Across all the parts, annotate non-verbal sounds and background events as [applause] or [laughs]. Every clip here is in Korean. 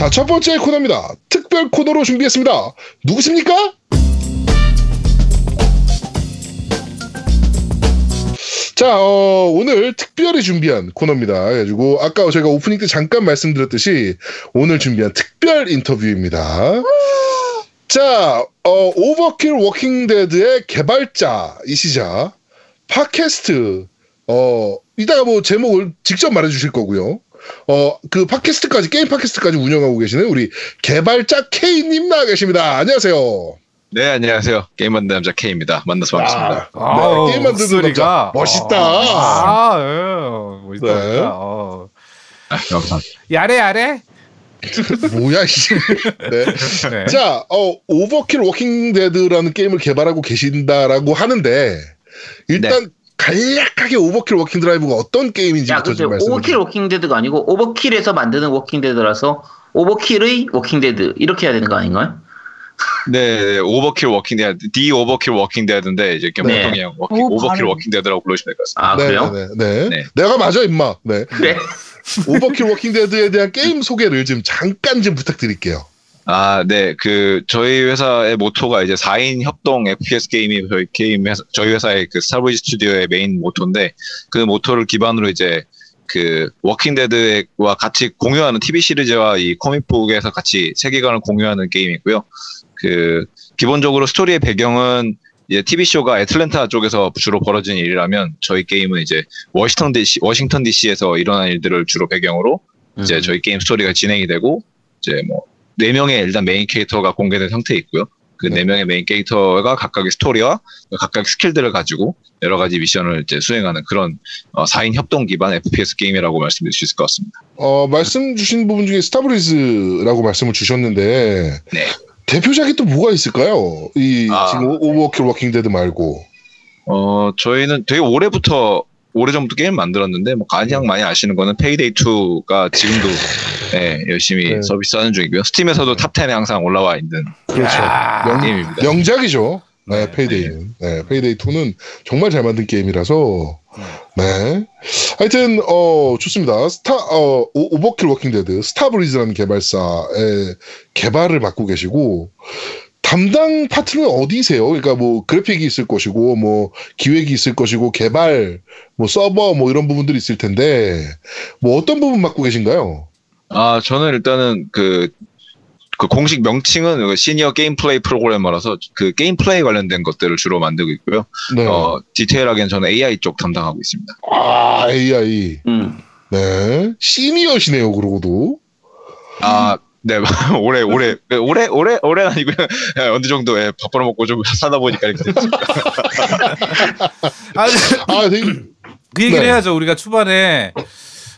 자, 첫 번째 코너입니다. 특별 코너로 준비했습니다. 누구십니까? 자, 어, 오늘 특별히 준비한 코너입니다. 그래가지고, 아까 저희가 오프닝 때 잠깐 말씀드렸듯이, 오늘 준비한 특별 인터뷰입니다. 자, 어, 오버킬 워킹데드의 개발자이시자, 팟캐스트, 어, 이따가 뭐 제목을 직접 말해주실 거고요. 어, 그 팟캐스트까지, 게임 팟캐스트까지 운영하고 계시는 우리 개발자 K님 나와 계십니다. 안녕하세요. 네, 안녕하세요. 게임 만드는 남자 K입니다. 만나서 반갑습니다. 아, 네, 게임 만드는 남자. 멋있다. 아, 예. 멋있다. 네. 어. 아, 감사합니다. やれやれ. 뭐야, 이게. [laughs] 네. 네. 자, 어, 오버킬 워킹 데드라는 게임을 개발하고 계신다라고 하는데, 일단 간략하게 오버킬 워킹 데드가 어떤 게임인지부터 야, 좀 말씀해 오버킬 주세요. 워킹 데드가 아니고 오버킬에서 만드는 워킹 데드라서 오버킬의 워킹 데드 이렇게 해야 되는 거 아닌가요? 네, 네, 오버킬 워킹 데드, the 오버킬 워킹 데드인데 이제 이렇게 네. 보통 그냥 워킹, 오, 오버킬 발음. 워킹 데드라고 부르시면 될 것 같습니다. 아 네, 그래요? 네, 네. 네. 내가 맞아, 임마. 네. 그래? 오버킬 워킹 데드에 대한 게임 소개를 좀 잠깐 좀 부탁드릴게요. 아, 네, 그 저희 회사의 모토가 이제 4인 협동 FPS 게임이 저희 게임 회사, 저희 회사의 그 스타브리즈 스튜디오의 메인 모토인데 그 모토를 기반으로 이제 그 워킹 데드와 같이 공유하는 TV 시리즈와 이 comic book에서 같이 세계관을 공유하는 게임이고요. 그 기본적으로 스토리의 배경은 이제 TV 쇼가 애틀랜타 쪽에서 주로 벌어진 일이라면 저희 게임은 이제 워싱턴 DC 워싱턴 DC에서 일어난 일들을 주로 배경으로 이제 음. 저희 게임 스토리가 진행이 되고 이제 뭐 네 명의 일단 메인 캐릭터가 공개된 상태에 있고요. 그네 네. 명의 메인 캐릭터가 각각의 스토리와 각각 스킬들을 가지고 여러 가지 미션을 이제 수행하는 그런 어, 4인 협동 기반 FPS 게임이라고 말씀드릴 수 있을 것 같습니다. 어, 말씀 주신 부분 중에 스타브리즈라고 말씀을 주셨는데, 네. 대표작이 또 뭐가 있을까요? 이, 아. 지금 오- 오버킬 워킹 데드 말고. 어, 저희는 되게 오래부터 오래전부터 게임 만들었는데 뭐 가장 많이 아시는 거는 페이데이 2가 지금도 네, [laughs] 열심히 네. 서비스하는 중이고요. 스팀에서도 top 10에 항상 올라와 있는 그렇죠. 야. 명, 게임입니다. 명작이죠. 네, 네. 페이데이는. 네, 페이데이 2는 정말 잘 만든 게임이라서. 네. 하여튼, 어, 좋습니다. 스타, 어, 오- 오버킬 워킹 데드, 스타브리즈라는 개발사의 개발을 맡고 계시고, 담당 파트는 어디세요? 그러니까 뭐, 그래픽이 있을 것이고, 뭐, 기획이 있을 것이고, 개발, 뭐, 서버, 뭐, 이런 부분들이 있을 텐데, 뭐, 어떤 부분 맡고 계신가요? 아, 저는 일단은 그, 그 공식 명칭은 그 senior gameplay programmer라서 그 gameplay 관련된 것들을 주로 만들고 있고요. 네. 어, 디테일하게는 저는 AI 쪽 담당하고 있습니다. 아, AI. 음. 네. senior시네요, 그러고도. 아, 네, [laughs] 올해, 올해, 올해, 올해, 올해는 아니고요. 예, 어느 정도, 예, 밥 벌어먹고 좀 [laughs] 살다 보니까 이렇게 됐습니다. [laughs] 아, 아, 되게, 그 얘기를 네. 해야죠. 우리가 초반에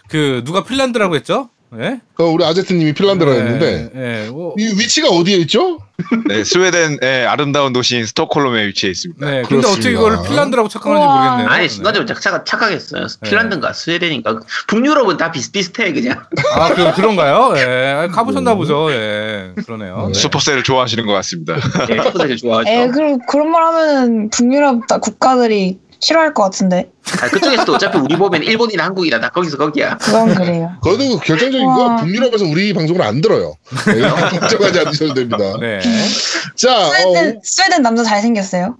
그 누가 핀란드라고 했죠? 예? 어, 우리 아제트님이 핀란드라 했는데, 예. 어, 이 위치가 어디에 있죠? 네, 스웨덴, 예, 아름다운 도시인 스톡홀름에 위치해 있습니다. 네. 근데 어떻게. 이걸 핀란드라고 착각하는지. 모르겠네요. 아니 네. 순간적으로 착각, 착각했어요. 핀란드인가 스웨덴인가 북유럽은 다 비슷비슷해 그냥. 아, 그, 그런가요? 예. 가보셨나 보죠. 예. 그러네요. 네. 슈퍼셀을 좋아하시는 것 같습니다. 예, 슈퍼셀을 좋아하죠. 에 그럼 그런 말 하면은 북유럽 다 국가들이 싫어할 것 같은데 아, 그쪽에서도 어차피 우리 보면 일본이나 한국이나 다 거기서 거기야. 그건 그래요. 그래도 결정적인 와. 건 북유럽에서 우리 방송을 안 들어요. 네, 걱정하지 않으셔도 됩니다. 네. 자, 스웨덴 어, 스웨덴 남자 잘생겼어요.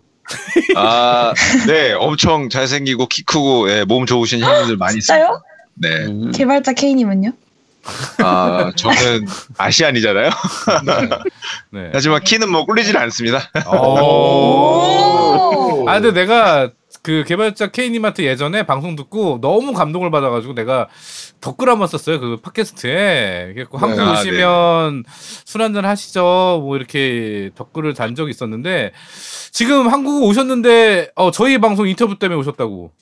아, 네, 엄청 잘생기고 키 크고, 예, 몸 좋으신 형님들 많이. 진짜요? 네. 음. 개발자 K님은요? 아, 저는 아시안이잖아요. 네. [laughs] 하지만 키는 뭐 꿀리질 않습니다. 오. 오. 아, 근데 내가 그 개발자 K님한테 예전에 방송 듣고 너무 감동을 받아가지고 내가 댓글 한번 썼어요. 그 팟캐스트에. 그래서 한국 아, 오시면 술 한잔 하시죠. 뭐 이렇게 댓글을 단 적이 있었는데 지금 한국 오셨는데 어, 저희 방송 인터뷰 때문에 오셨다고.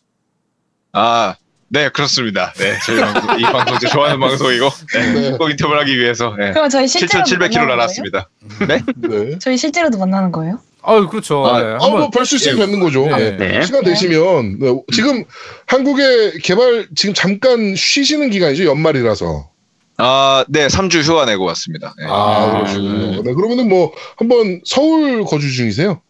아, 네, 그렇습니다. 네, 저희 방송, 이 방송 제 좋아하는 방송이고, 네, 네. 꼭 인터뷰를 하기 위해서, 네, 그럼 저희 실제로 7,700km 날았습니다. 네? 네. 저희 실제로도 만나는 거예요? 아, 그렇죠. 아, 네, 아, 한번 뭐, 별수 있으면 뵙는 거죠. 네. 네. 네. 시간 되시면, 네, 지금 한국의 개발, 지금 잠깐 쉬시는 기간이죠. 연말이라서. 아, 네, 3주 휴가 내고 왔습니다. 네. 아, 아, 그러시군요. 네, 그러면은 뭐, 한번 서울 거주 중이세요?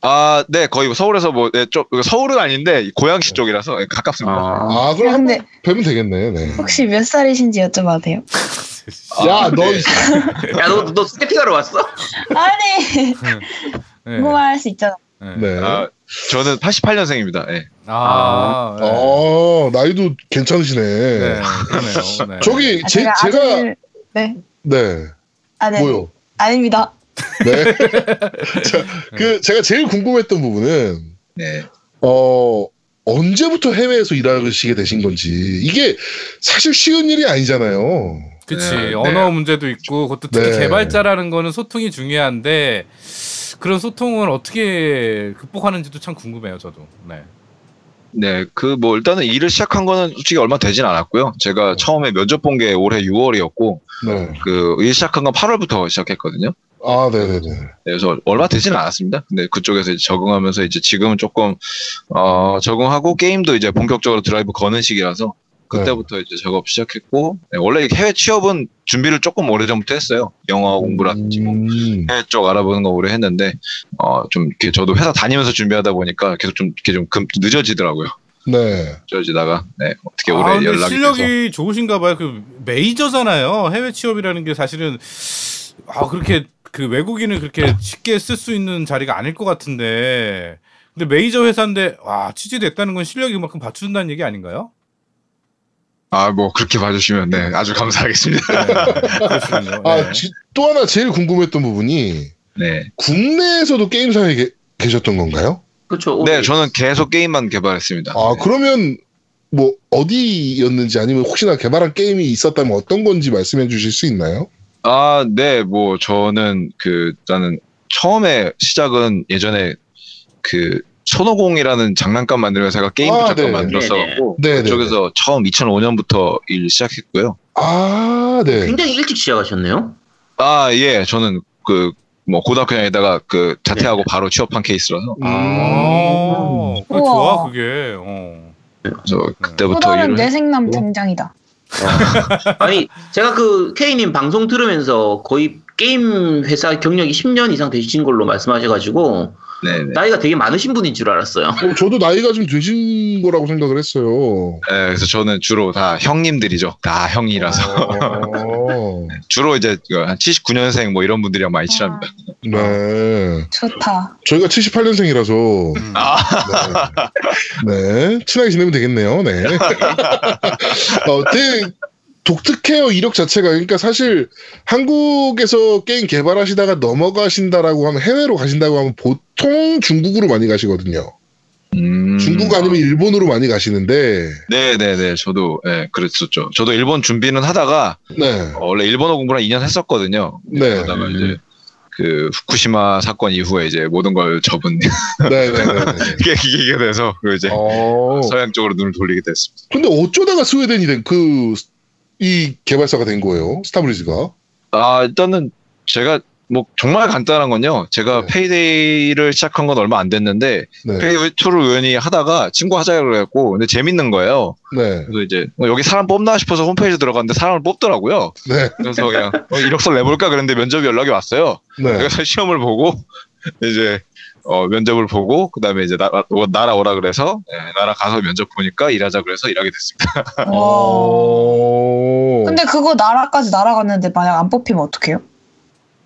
아, 네, 거의 서울에서 뭐, 네, 좀, 서울은 아닌데, 고양시 쪽이라서 네, 가깝습니다. 아, 아, 그럼 한번 뵈면 되겠네. 네. 혹시 몇 살이신지 여쭤봐도 돼요? 야, 너 네. 야, 너, 너 스태핑하러 왔어? 아니 네. 궁금할 수 있잖아. 네. 네. 아, 저는 88년생입니다. 예. 아, 네. 어, 나이도 괜찮으시네. 네, 그러네요. 네. 저기 아, 제, 제가 제가 아들 네. 네. 아, 네. 뭐요? 아닙니다. 네. [laughs] 자, 그 제가 제일 궁금했던 부분은 네. 어 언제부터 해외에서 일하시게 되신 건지 이게 사실 쉬운 일이 아니잖아요. 그치 네, 네. 언어 문제도 있고 그것도 특히 네. 개발자라는 거는 소통이 중요한데 그런 소통을 어떻게 극복하는지도 참 궁금해요 저도 네. 네, 그 뭐 일단은 일을 시작한 거는 솔직히 얼마 되진 않았고요. 제가 처음에 면접 본 게 올해 6월이었고 네. 그일 시작한 건 8월부터 시작했거든요. 아, 네네네. 네, 그래서 얼마 되지는 않았습니다. 근데 그쪽에서 이제 적응하면서 이제 지금은 조금 어 적응하고 게임도 이제 본격적으로 드라이브 거는 시기라서 그때부터 이제 작업 시작했고 네, 원래 해외 취업은 준비를 조금 오래 전부터 했어요. 영어 공부라든지 뭐 음, 해외 쪽 알아보는 거 오래 했는데 어 좀 이렇게 저도 회사 다니면서 준비하다 보니까 계속 좀 이렇게 좀 금- 늦어지더라고요. 네. 늦어지다가 네, 어떻게 아, 올해 근데 연락이 실력이 돼서 좋으신가 봐요 그 메이저잖아요 해외 취업이라는 게 사실은 아 그렇게 그 외국인을 그렇게 쉽게 쓸 수 있는 자리가 아닐 것 같은데 근데 메이저 회사인데 와 취직됐다는 건 실력이 그만큼 받쳐준다는 얘기 아닌가요? 아 뭐 그렇게 봐주시면 네 아주 감사하겠습니다. 그렇군요. 아, 네. 지- 또 하나 제일 궁금했던 부분이 네, 국내에서도 게임사에 게, 계셨던 건가요? 그렇죠. 네 저는 계속 게임만 개발했습니다. 아, 네. 그러면 뭐 어디였는지 아니면 혹시나 개발한 게임이 있었다면 어떤 건지 말씀해 주실 수 있나요? 아, 네, 뭐 저는 그 나는 처음에 시작은 예전에 그 손오공이라는 장난감 만드는 회사가 게임도 아, 잠깐 네. 만들었어갖고 네, 네. 그쪽에서 처음 2005년부터 일 시작했고요. 아, 네. 굉장히 일찍 시작하셨네요. 아, 예, 저는 그 뭐 고등학교 다니다가 그 자퇴하고 바로 취업한 케이스라서 음. 아, 우와. 좋아 그게. 어. 그래서 또 그때부터 일을 뇌생남 했고. 등장이다. [laughs] 아니, 제가 그 K님 방송 들으면서 거의 게임 회사 경력이 10년 이상 되신 걸로 말씀하셔가지고 네, 네. 나이가 되게 많으신 분인 줄 알았어요. 어, 저도 나이가 좀 되신 거라고 생각을 했어요. 네, 그래서 저는 주로 다 형님들이죠. 다 형이라서 어, [laughs] 주로 이제 그한 79년생 뭐 이런 분들이랑 많이 친합니다. 네. 좋다. 저희가 78년생이라서 아, 네. 네. 친하게 지내면 되겠네요. 네. 어, 되게 독특해요, 이력 자체가. 그러니까 사실 한국에서 게임 개발하시다가 넘어가신다라고 하면 해외로 가신다고 하면 보 통 중국으로 많이 가시거든요. 음. 중국 아니면 일본으로 많이 가시는데, 네, 네, 네. 저도 예, 그랬었죠. 저도 일본 준비는 하다가 네. 어, 원래 일본어 공부를 한 2년 했었거든요. 네. 그러다가 이제 그 후쿠시마 사건 이후에 이제 모든 걸 접은 [laughs] 네네네. 계기가 돼서 그 이제 어. 서양 쪽으로 눈을 돌리게 됐습니다. 근데 어쩌다가 스웨덴이 된 그, 이 개발사가 된 거예요? 스타브리즈가? 아 일단은 제가 뭐 정말 간단한 건요. 제가 네. 페이데이를 시작한 건 얼마 안 됐는데 네. 페이데이 2를 우연히 하다가 친구 하자 그래갖고 근데 재밌는 거예요. 네. 그래서 이제 어, 여기 사람 뽑나 싶어서 홈페이지 들어갔는데 사람을 뽑더라고요. 네. 그래서 그냥 어, 이력서 내볼까 그랬는데 면접이 연락이 왔어요. 네. 그래서 [laughs] 시험을 보고 이제 어, 면접을 보고 그다음에 이제 나, 어, 날아오라 그래서 예, 날아가서 면접 보니까 일하자 그래서 일하게 됐습니다. 와. 어. 근데 그거 나라까지 날아갔는데 만약 안 뽑히면 어떡해요?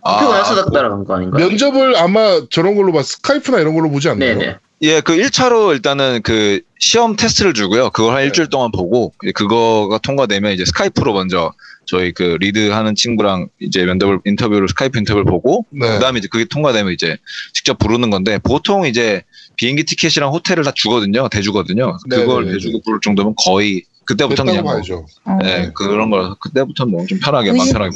표가 나서 따라간 거 아닌가요? 면접을 아마 저런 걸로 봐 스카이프나 이런 걸로 보지 않나요? 네네. 예, 그 1차로 일단은 그 시험 테스트를 주고요. 그걸 한 네. 일주일 동안 보고 그거가 통과되면 이제 스카이프로 먼저 저희 그 리드 하는 친구랑 이제 면접을 인터뷰를 스카이프 인터뷰를 보고 네. 그다음에 이제 그게 통과되면 이제 직접 부르는 건데 보통 이제 비행기 티켓이랑 호텔을 다 주거든요. 대주거든요. 그걸 네네네. 대주고 부를 정도면 거의 그때부터 그냥 뭐, 봐야죠. 어. 네, 그런 거라서 그때부터 뭐 좀 편하게 마음 편하게.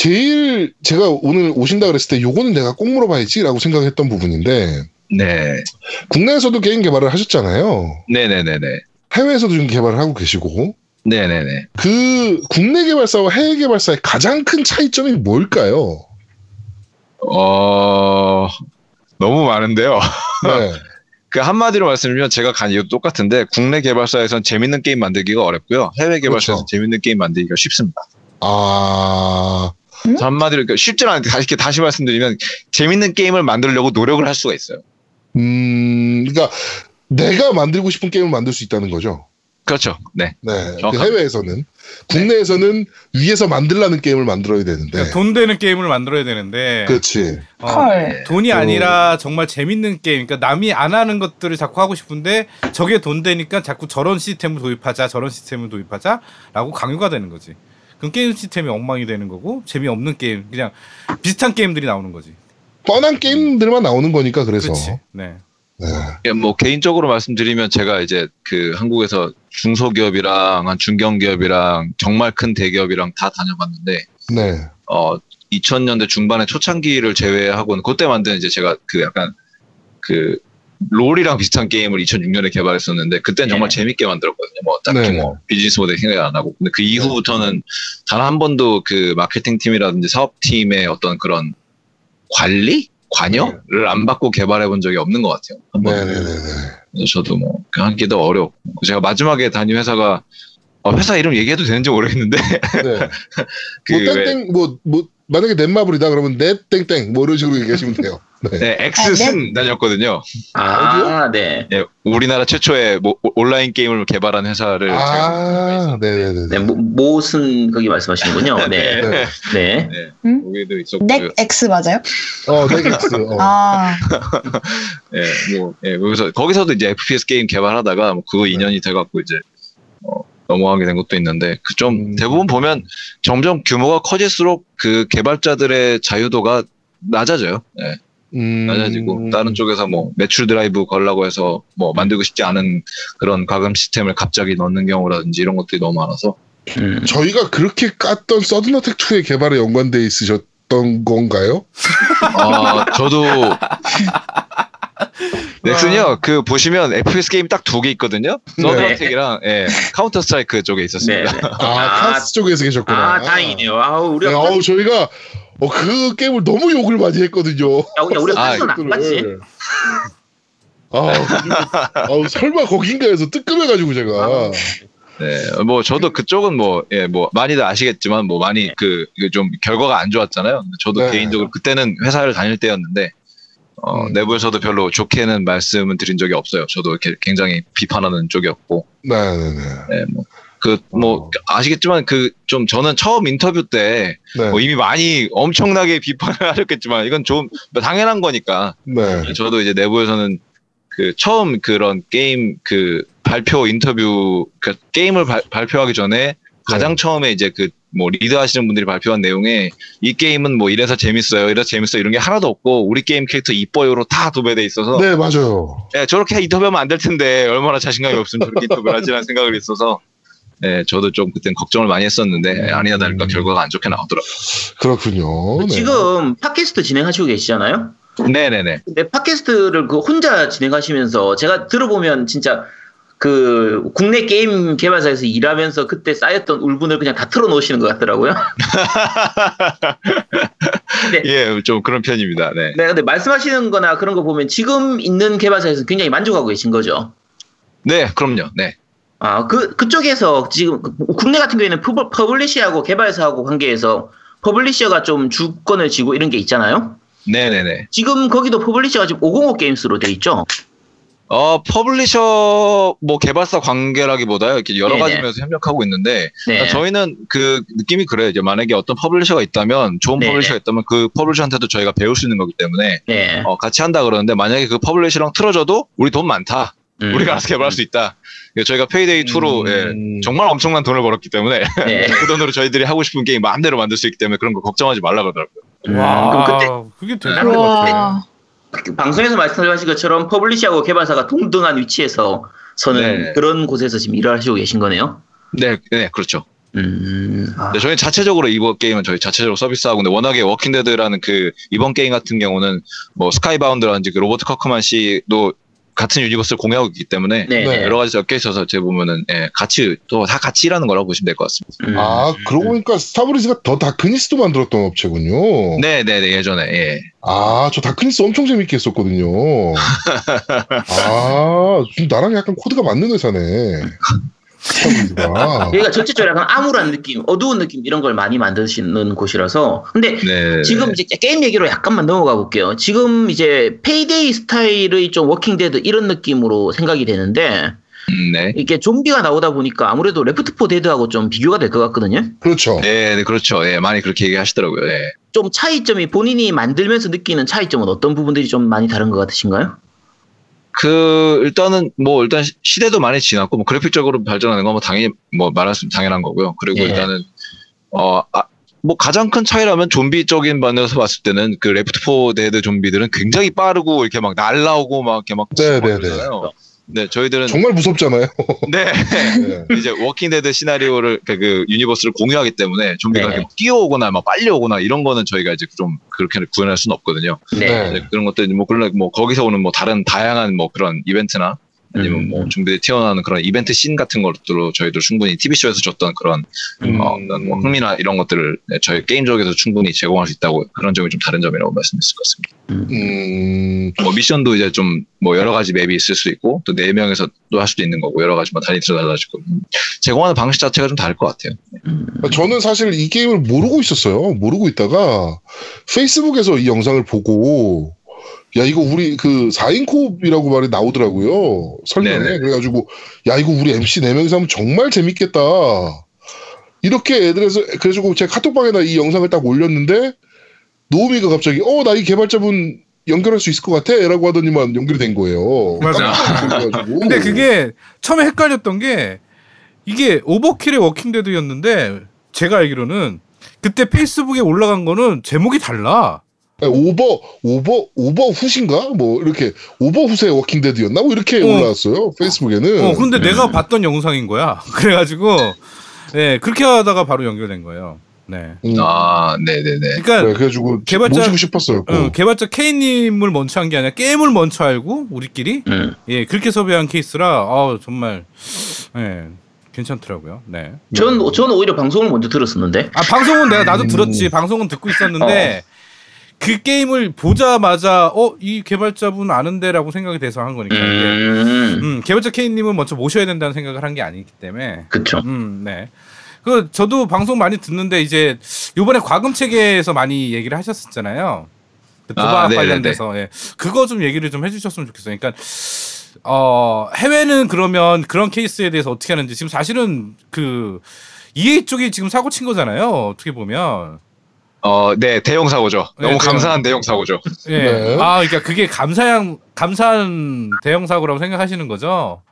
제일 제가 오늘 오신다 그랬을 때 요거는 내가 꼭 물어봐야지라고 생각했던 부분인데 네, 국내에서도 게임 개발을 하셨잖아요. 네, 네, 네, 네, 해외에서도 지금 개발을 하고 계시고 네, 네, 네. 그 국내 개발사와 해외 개발사의 가장 큰 차이점이 뭘까요? 어 너무 많은데요. 네. [laughs] 그 한마디로 말씀드리면 제가 간 이유도 똑같은데 국내 개발사에선 재밌는 게임 만들기가 어렵고요. 해외 개발사에선 그렇죠. 재밌는 게임 만들기가 쉽습니다. 아, 그래서 한마디로 그러니까 쉽지는 않은데 다시, 이렇게 다시 말씀드리면 재밌는 게임을 만들려고 노력을 할 수가 있어요. 음, 그러니까 내가 만들고 싶은 게임을 만들 수 있다는 거죠. 그렇죠. 네. 네. 그. 해외에서는 국내에서는 위에서 만들라는 게임을 만들어야 되는데. 그러니까 돈 되는 게임을 만들어야 되는데 그렇지. 어, 헐. 돈이 어. 아니라 정말 재밌는 게임. 그러니까 남이 안 하는 것들을 자꾸 하고 싶은데 저게 돈 되니까 자꾸 저런 시스템을 도입하자, 저런 시스템을 도입하자라고 강요가 되는 거지. 그럼 게임 시스템이 엉망이 되는 거고 재미없는 게임, 그냥 비슷한 게임들이 나오는 거지. 뻔한 게임들만 나오는 거니까 그래서. 그렇지. 네. 네. 예, 뭐 개인적으로 말씀드리면 제가 이제 그 한국에서 중소기업이랑 한 중견기업이랑 정말 큰 대기업이랑 다 다녀봤는데 네. 어 2000년대 중반의 초창기를 제외하고는 그때 만든 이제 제가 그 약간 그 롤이랑 비슷한 게임을 2006년에 개발했었는데 그때는 정말 네. 재밌게 만들었거든요. 뭐 딱히 네. 뭐 비즈니스 모델 생각 안 하고 근데 그 이후부터는 단 한 번도 그 마케팅 팀이라든지 사업 팀의 어떤 그런 관리 관여를 안 받고 개발해 본 적이 없는 것 같아요. 한 번도. 네네네네. 그래서 저도 뭐 하기도 어렵고 제가 마지막에 다닌 회사가 어, 회사 이름 얘기해도 되는지 모르겠는데 네. [laughs] 그뭐 왜- 땡땡 뭐 뭐 만약에 넷마블이다 그러면 넷 땡땡 뭐 이런 식으로 얘기하시면 돼요. 네. 네, 엑스슨 다녔거든요. 아, 네. 예, 우리나라 최초의 뭐, 오- 온라인 게임을 개발한 회사를 아, 네네네. 네, 모- 모슨 거기 말씀하시는군요. [laughs] 네. 네. 네. 응? 거기도 있었고 넥 X 맞아요? 어, 넥엑스. 어. 아, [laughs] 예, 뭐, 예, 거기서 거기서도 이제 FPS 게임 개발하다가 뭐 그거 2년이 돼갖고 이제 어, 넘어가게 된 것도 있는데 그좀 음. 대부분 보면 점점 규모가 커질수록 그 개발자들의 자유도가 낮아져요. 예. 음. 낮아지고 다른 쪽에서 뭐 매출 드라이브 걸라고 해서 뭐 만들고 싶지 않은 그런 과금 시스템을 갑자기 넣는 경우라든지 이런 것들이 너무 많아서 음. 저희가 그렇게 깠던 서든어택 2의 개발에 연관돼 있으셨던 건가요? 아 저도 넥슨이요 그 보시면 FPS 게임 딱 두 개 있거든요 네. Sudden Attack이랑 예, Counter-Strike 쪽에 네. 있었습니다 네. 아, 카스 쪽에서 계셨구나. 아, 다행이네요. 아우, 네, 우리가 어우, 저희가 어, 그 게임을 너무 욕을 많이 했거든요. 야, 야, 우리가 [laughs] 아, 카스는 안 봤지. 아, 아우, 설마 거긴가 해서 뜨끔해가지고 제가. 네, 뭐 저도 그쪽은 뭐, 예, 뭐 많이들 아시겠지만 뭐 많이 그, 이게 좀 결과가 안 좋았잖아요. 근데 저도 네. 개인적으로 그때는 회사를 다닐 때였는데, 어, 음. 내부에서도 별로 좋게는 말씀은 드린 적이 없어요. 저도 이렇게 굉장히 비판하는 쪽이었고, 네네네. 네, 뭐, 그, 뭐, 어. 아시겠지만 그 좀 저는 처음 인터뷰 때 네. 뭐 이미 많이 엄청나게 비판을 [laughs] 하셨겠지만 이건 좀 당연한 거니까 네. 저도 이제 내부에서는 그 처음 그런 게임 그 발표 인터뷰 그 게임을 발- 발표하기 전에 가장 네. 처음에 이제 그 뭐 리드 하시는 분들이 발표한 내용에 이 게임은 뭐 이래서 재밌어요 이래서 재밌어요 이런 게 하나도 없고 우리 게임 캐릭터 이뻐요로 다 도배돼 있어서 네, 맞아요. 예, 저렇게 인터뷰하면 안 될 텐데 얼마나 자신감이 없으면 저렇게 인터뷰를 하지라는 생각을 있어서 예, 저도 좀 그땐 걱정을 많이 했었는데 예, 아니나 다를까 음. 결과가 안 좋게 나오더라고요. 그렇군요. 네. 지금 팟캐스트 진행하시고 계시잖아요. 네네네. 근데 팟캐스트를 그 혼자 진행하시면서 제가 들어보면 진짜 그 국내 게임 개발사에서 일하면서 그때 쌓였던 울분을 그냥 다 털어놓으시는 것 같더라고요. [laughs] 네. 예, 좀 그런 편입니다. 네. 네, 근데 말씀하시는 거나 그런 거 보면 지금 있는 개발사에서 굉장히 만족하고 계신 거죠. 네, 그럼요. 네. 아, 그, 그쪽에서 지금 그 국내 같은 경우에는 pub- publisher하고 개발사하고 관계에서 publisher가 좀 주권을 쥐고 이런 게 있잖아요. 네네네. 지금 거기도 publisher가 지금 505 Games로 돼 있죠. 어, publisher, 뭐, 개발사 관계라기보다요. 이렇게 여러 네네. 가지 면에서 협력하고 있는데, 네. 저희는 그 느낌이 그래요. 이제 만약에 어떤 publisher가 있다면, 좋은 네네. publisher가 있다면 그 publisher한테도 저희가 배울 수 있는 거기 때문에, 네. 어, 같이 한다 그러는데, 만약에 그 publisher랑 틀어져도, 우리 돈 많다. 음. 우리가 알아서 개발할 수 있다. 예, 저희가 PAYDAY 2로, 음. 정말 엄청난 돈을 벌었기 때문에, [laughs] 네. 그 돈으로 저희들이 하고 싶은 게임 마음대로 만들 수 있기 때문에 그런 거 걱정하지 말라 그러더라고요. 음, 와, 그럼 그때 그게 대단한 것 같아. 우와. 그 방송에서 말씀하신 것처럼 publisher하고 개발사가 동등한 위치에서 서는 네. 그런 곳에서 지금 일을 하시고 계신 거네요. 네, 네, 그렇죠. 음. 아, 네, 저희 자체적으로 이번 게임은 저희 자체적으로 서비스하고 근데 워낙에 Walking Dead라는 그 이번 게임 같은 경우는 뭐 Skybound라든지 그 Robert Kirkman 씨도 같은 universe를 공유하고 있기 때문에 네. 네. 여러 가지 엮여 있어서 제 보면은 예, 같이 또 다 같이 일하는 거라고 보시면 될 것 같습니다. 음. 아, 그러고 보니까 Starbreeze가 The Darkness도 만들었던 업체군요. 네, 네, 네 예전에 예. 아, 저 Darkness 엄청 재밌게 했었거든요. [laughs] 아, 지금 나랑 약간 코드가 맞는 회사네. [laughs] 여기가 전체적으로 [laughs] 약간 암울한 느낌, 어두운 느낌 이런 걸 많이 만드시는 곳이라서. 근데 네. 지금 이제 게임 얘기로 약간만 넘어가 볼게요. 지금 이제 PAYDAY 스타일의 좀 Walking Dead 이런 느낌으로 생각이 되는데 음, 네. 이게 좀비가 나오다 보니까 아무래도 Left 4 Dead하고 좀 비교가 될 것 같거든요. 그렇죠. 네, 네, 그렇죠. 네, 많이 그렇게 얘기하시더라고요. 네. 좀 차이점이 본인이 만들면서 느끼는 차이점은 어떤 부분들이 좀 많이 다른 것 같으신가요? 그 일단은 뭐 일단 시- 시대도 많이 지났고 뭐 그래픽적으로 발전하는 건 뭐 당연히 뭐 말할 수 당연한 거고요. 그리고 예. 일단은 어 아, 뭐 가장 큰 차이라면 좀비 쪽인 면에서 봤을 때는 그 Left 4 Dead 좀비들은 굉장히 빠르고 이렇게 막 날라오고 막 이렇게 막 네, 막 네, 네. 그러잖아요. 네, 저희들은 정말 무섭잖아요. [laughs] 네. 네. 이제 Walking Dead 시나리오를 그, 그 universe를 공유하기 때문에 좀비가 네. 이렇게 뛰어오거나 막 빨리 오거나 이런 거는 저희가 이제 좀 그렇게 구현할 수는 없거든요. 네. 네, 그런 것들 뭐 그런 뭐 거기서 오는 뭐 다른 다양한 뭐 그런 이벤트나 아니면 음. 뭐 좀비들이 튀어나오는 그런 이벤트 씬 같은 것들로 저희도 충분히 TV 쇼에서 줬던 그런 음. 어, 뭐 흥미나 이런 것들을 네, 저희 게임 쪽에서 충분히 제공할 수 있다고 그런 점이 좀 다른 점이라고 말씀드릴 수 있습니다. 음, 뭐 미션도 이제 좀 뭐 여러 가지 맵이 있을 수 있고 또 네 명에서 또 할 수도 있는 거고 여러 가지 뭐 단위로 달라지고 음, 제공하는 방식 자체가 좀 다를 것 같아요. 음. 저는 사실 이 게임을 모르고 있었어요. 모르고 있다가 페이스북에서 이 영상을 보고 야 이거 우리 그 4인 코업이라고 말이 나오더라고요. 설명에 네네. 그래가지고 야 이거 우리 MC 4 명이서 하면 정말 재밌겠다. 이렇게 애들에서 그래가지고 제가 카톡방에다 이 영상을 딱 올렸는데 노우미가 갑자기 어 나 이 개발자분 연결할 수 있을 것 같아 라고 하더니만 연결이 된 거예요. 맞아. [laughs] 근데 그게 처음에 헷갈렸던 게 이게 Overkill의 Walking Dead였는데 제가 알기로는 그때 페이스북에 올라간 거는 제목이 달라. 네, 오버 오버 오버 훗인가 뭐 이렇게 오버 훗의 Walking Dead였나 뭐 이렇게 어. 올라왔어요 페이스북에는. 어, 근데 내가 봤던 영상인 거야. [laughs] 그래가지고 네 그렇게 하다가 바로 연결된 거예요. 네. 음, 아, 네네네. 그러니까 네, 그래가지고 개발자- 모시고 싶었어요. 꼭. 어, 개발자 K님을 먼저 한 게 아니라 게임을 먼저 알고 우리끼리 음. 예 그렇게 섭외한 케이스라 아 정말 예 괜찮더라고요. 네. 전, 저는 오히려 방송을 먼저 들었었는데. 아 방송은 내가 나도 음. 들었지 방송은 듣고 있었는데 그 게임을 보자마자 어 이 개발자분 아는데라고 생각이 돼서 한 거니까. 음. 음 개발자 K님은 먼저 모셔야 된다는 생각을 한 게 아니기 때문에 그쵸. 음, 네. 그 저도 방송 많이 듣는데 이제 요번에 과금 체계에서 많이 얘기를 하셨었잖아요. 그 도박 아. 관련돼서 예. 그거 좀 얘기를 좀 해주셨으면 좋겠어요. 그러니까 어 해외는 그러면 그런 케이스에 대해서 어떻게 하는지 지금 사실은 그 EA 쪽이 지금 사고 친 거잖아요. 어떻게 보면 어, 네, 대형 사고죠. 네, 너무 대형. 감사한 대형 사고죠. 예. 네. 아 그러니까 그게 감사한 감사한 대형 사고라고 생각하시는 거죠.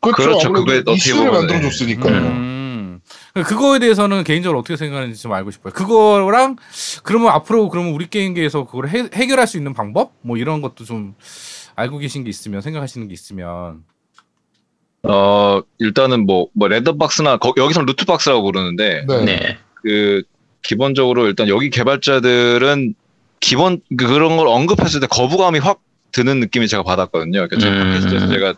그렇죠. 그렇죠. 그게 어떻게 이슈를 보면은. 만들어 줬으니까요. 음. 그거에 대해서는 개인적으로 어떻게 생각하는지 좀 알고 싶어요. 그거랑 그러면 앞으로 그러면 우리 게임계에서 그걸 해, 해결할 수 있는 방법 뭐 이런 것도 좀 알고 계신 게 있으면 생각하시는 게 있으면 어, 일단은 뭐, 뭐, 레더박스나, 거, 여기서 루트박스라고 부르는데, 네. 네. 그, 기본적으로 일단 여기 개발자들은 기본, 그- 그런 걸 언급했을 때 거부감이 확 드는 느낌이 제가 받았거든요. 그러니까 제가 음. 제가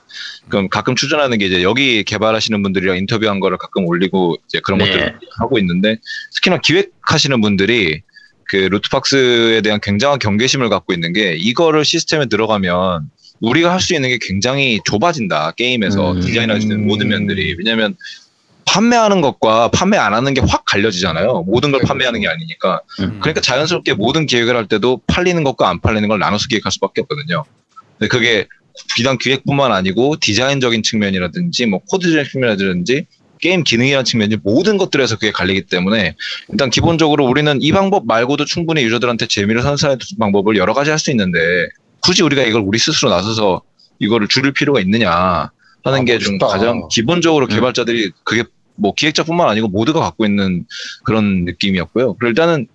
그럼 가끔 추천하는 게 이제 여기 개발하시는 분들이랑 인터뷰한 거를 가끔 올리고 이제 그런 네. 것들을 하고 있는데 특히나 기획하시는 분들이 그 루트박스에 대한 굉장한 경계심을 갖고 있는 게 이거를 시스템에 들어가면 우리가 할 수 있는 게 굉장히 좁아진다 게임에서 음. 디자인할 수 있는 모든 면들이 왜냐면 판매하는 것과 판매 안 하는 게 확 갈려지잖아요 모든 걸 네, 판매하는 게 아니니까 음. 그러니까 자연스럽게 모든 기획을 할 때도 팔리는 것과 안 팔리는 걸 나눠서 기획할 수밖에 없거든요. 근데 그게 비단 기획뿐만 아니고 디자인적인 측면이라든지 뭐 코드적인 측면이라든지 게임 기능이라는 측면이 모든 것들에서 그게 갈리기 때문에 일단 기본적으로 우리는 이 방법 말고도 충분히 유저들한테 재미를 선사하는 방법을 여러 가지 할 수 있는데 굳이 우리가 이걸 우리 스스로 나서서 이거를 줄일 필요가 있느냐 하는 아, 게좀 멋있다. 가장 기본적으로 음. 개발자들이 그게 뭐 기획자뿐만 아니고 모두가 갖고 있는 그런 느낌이었고요. 그리고 일단은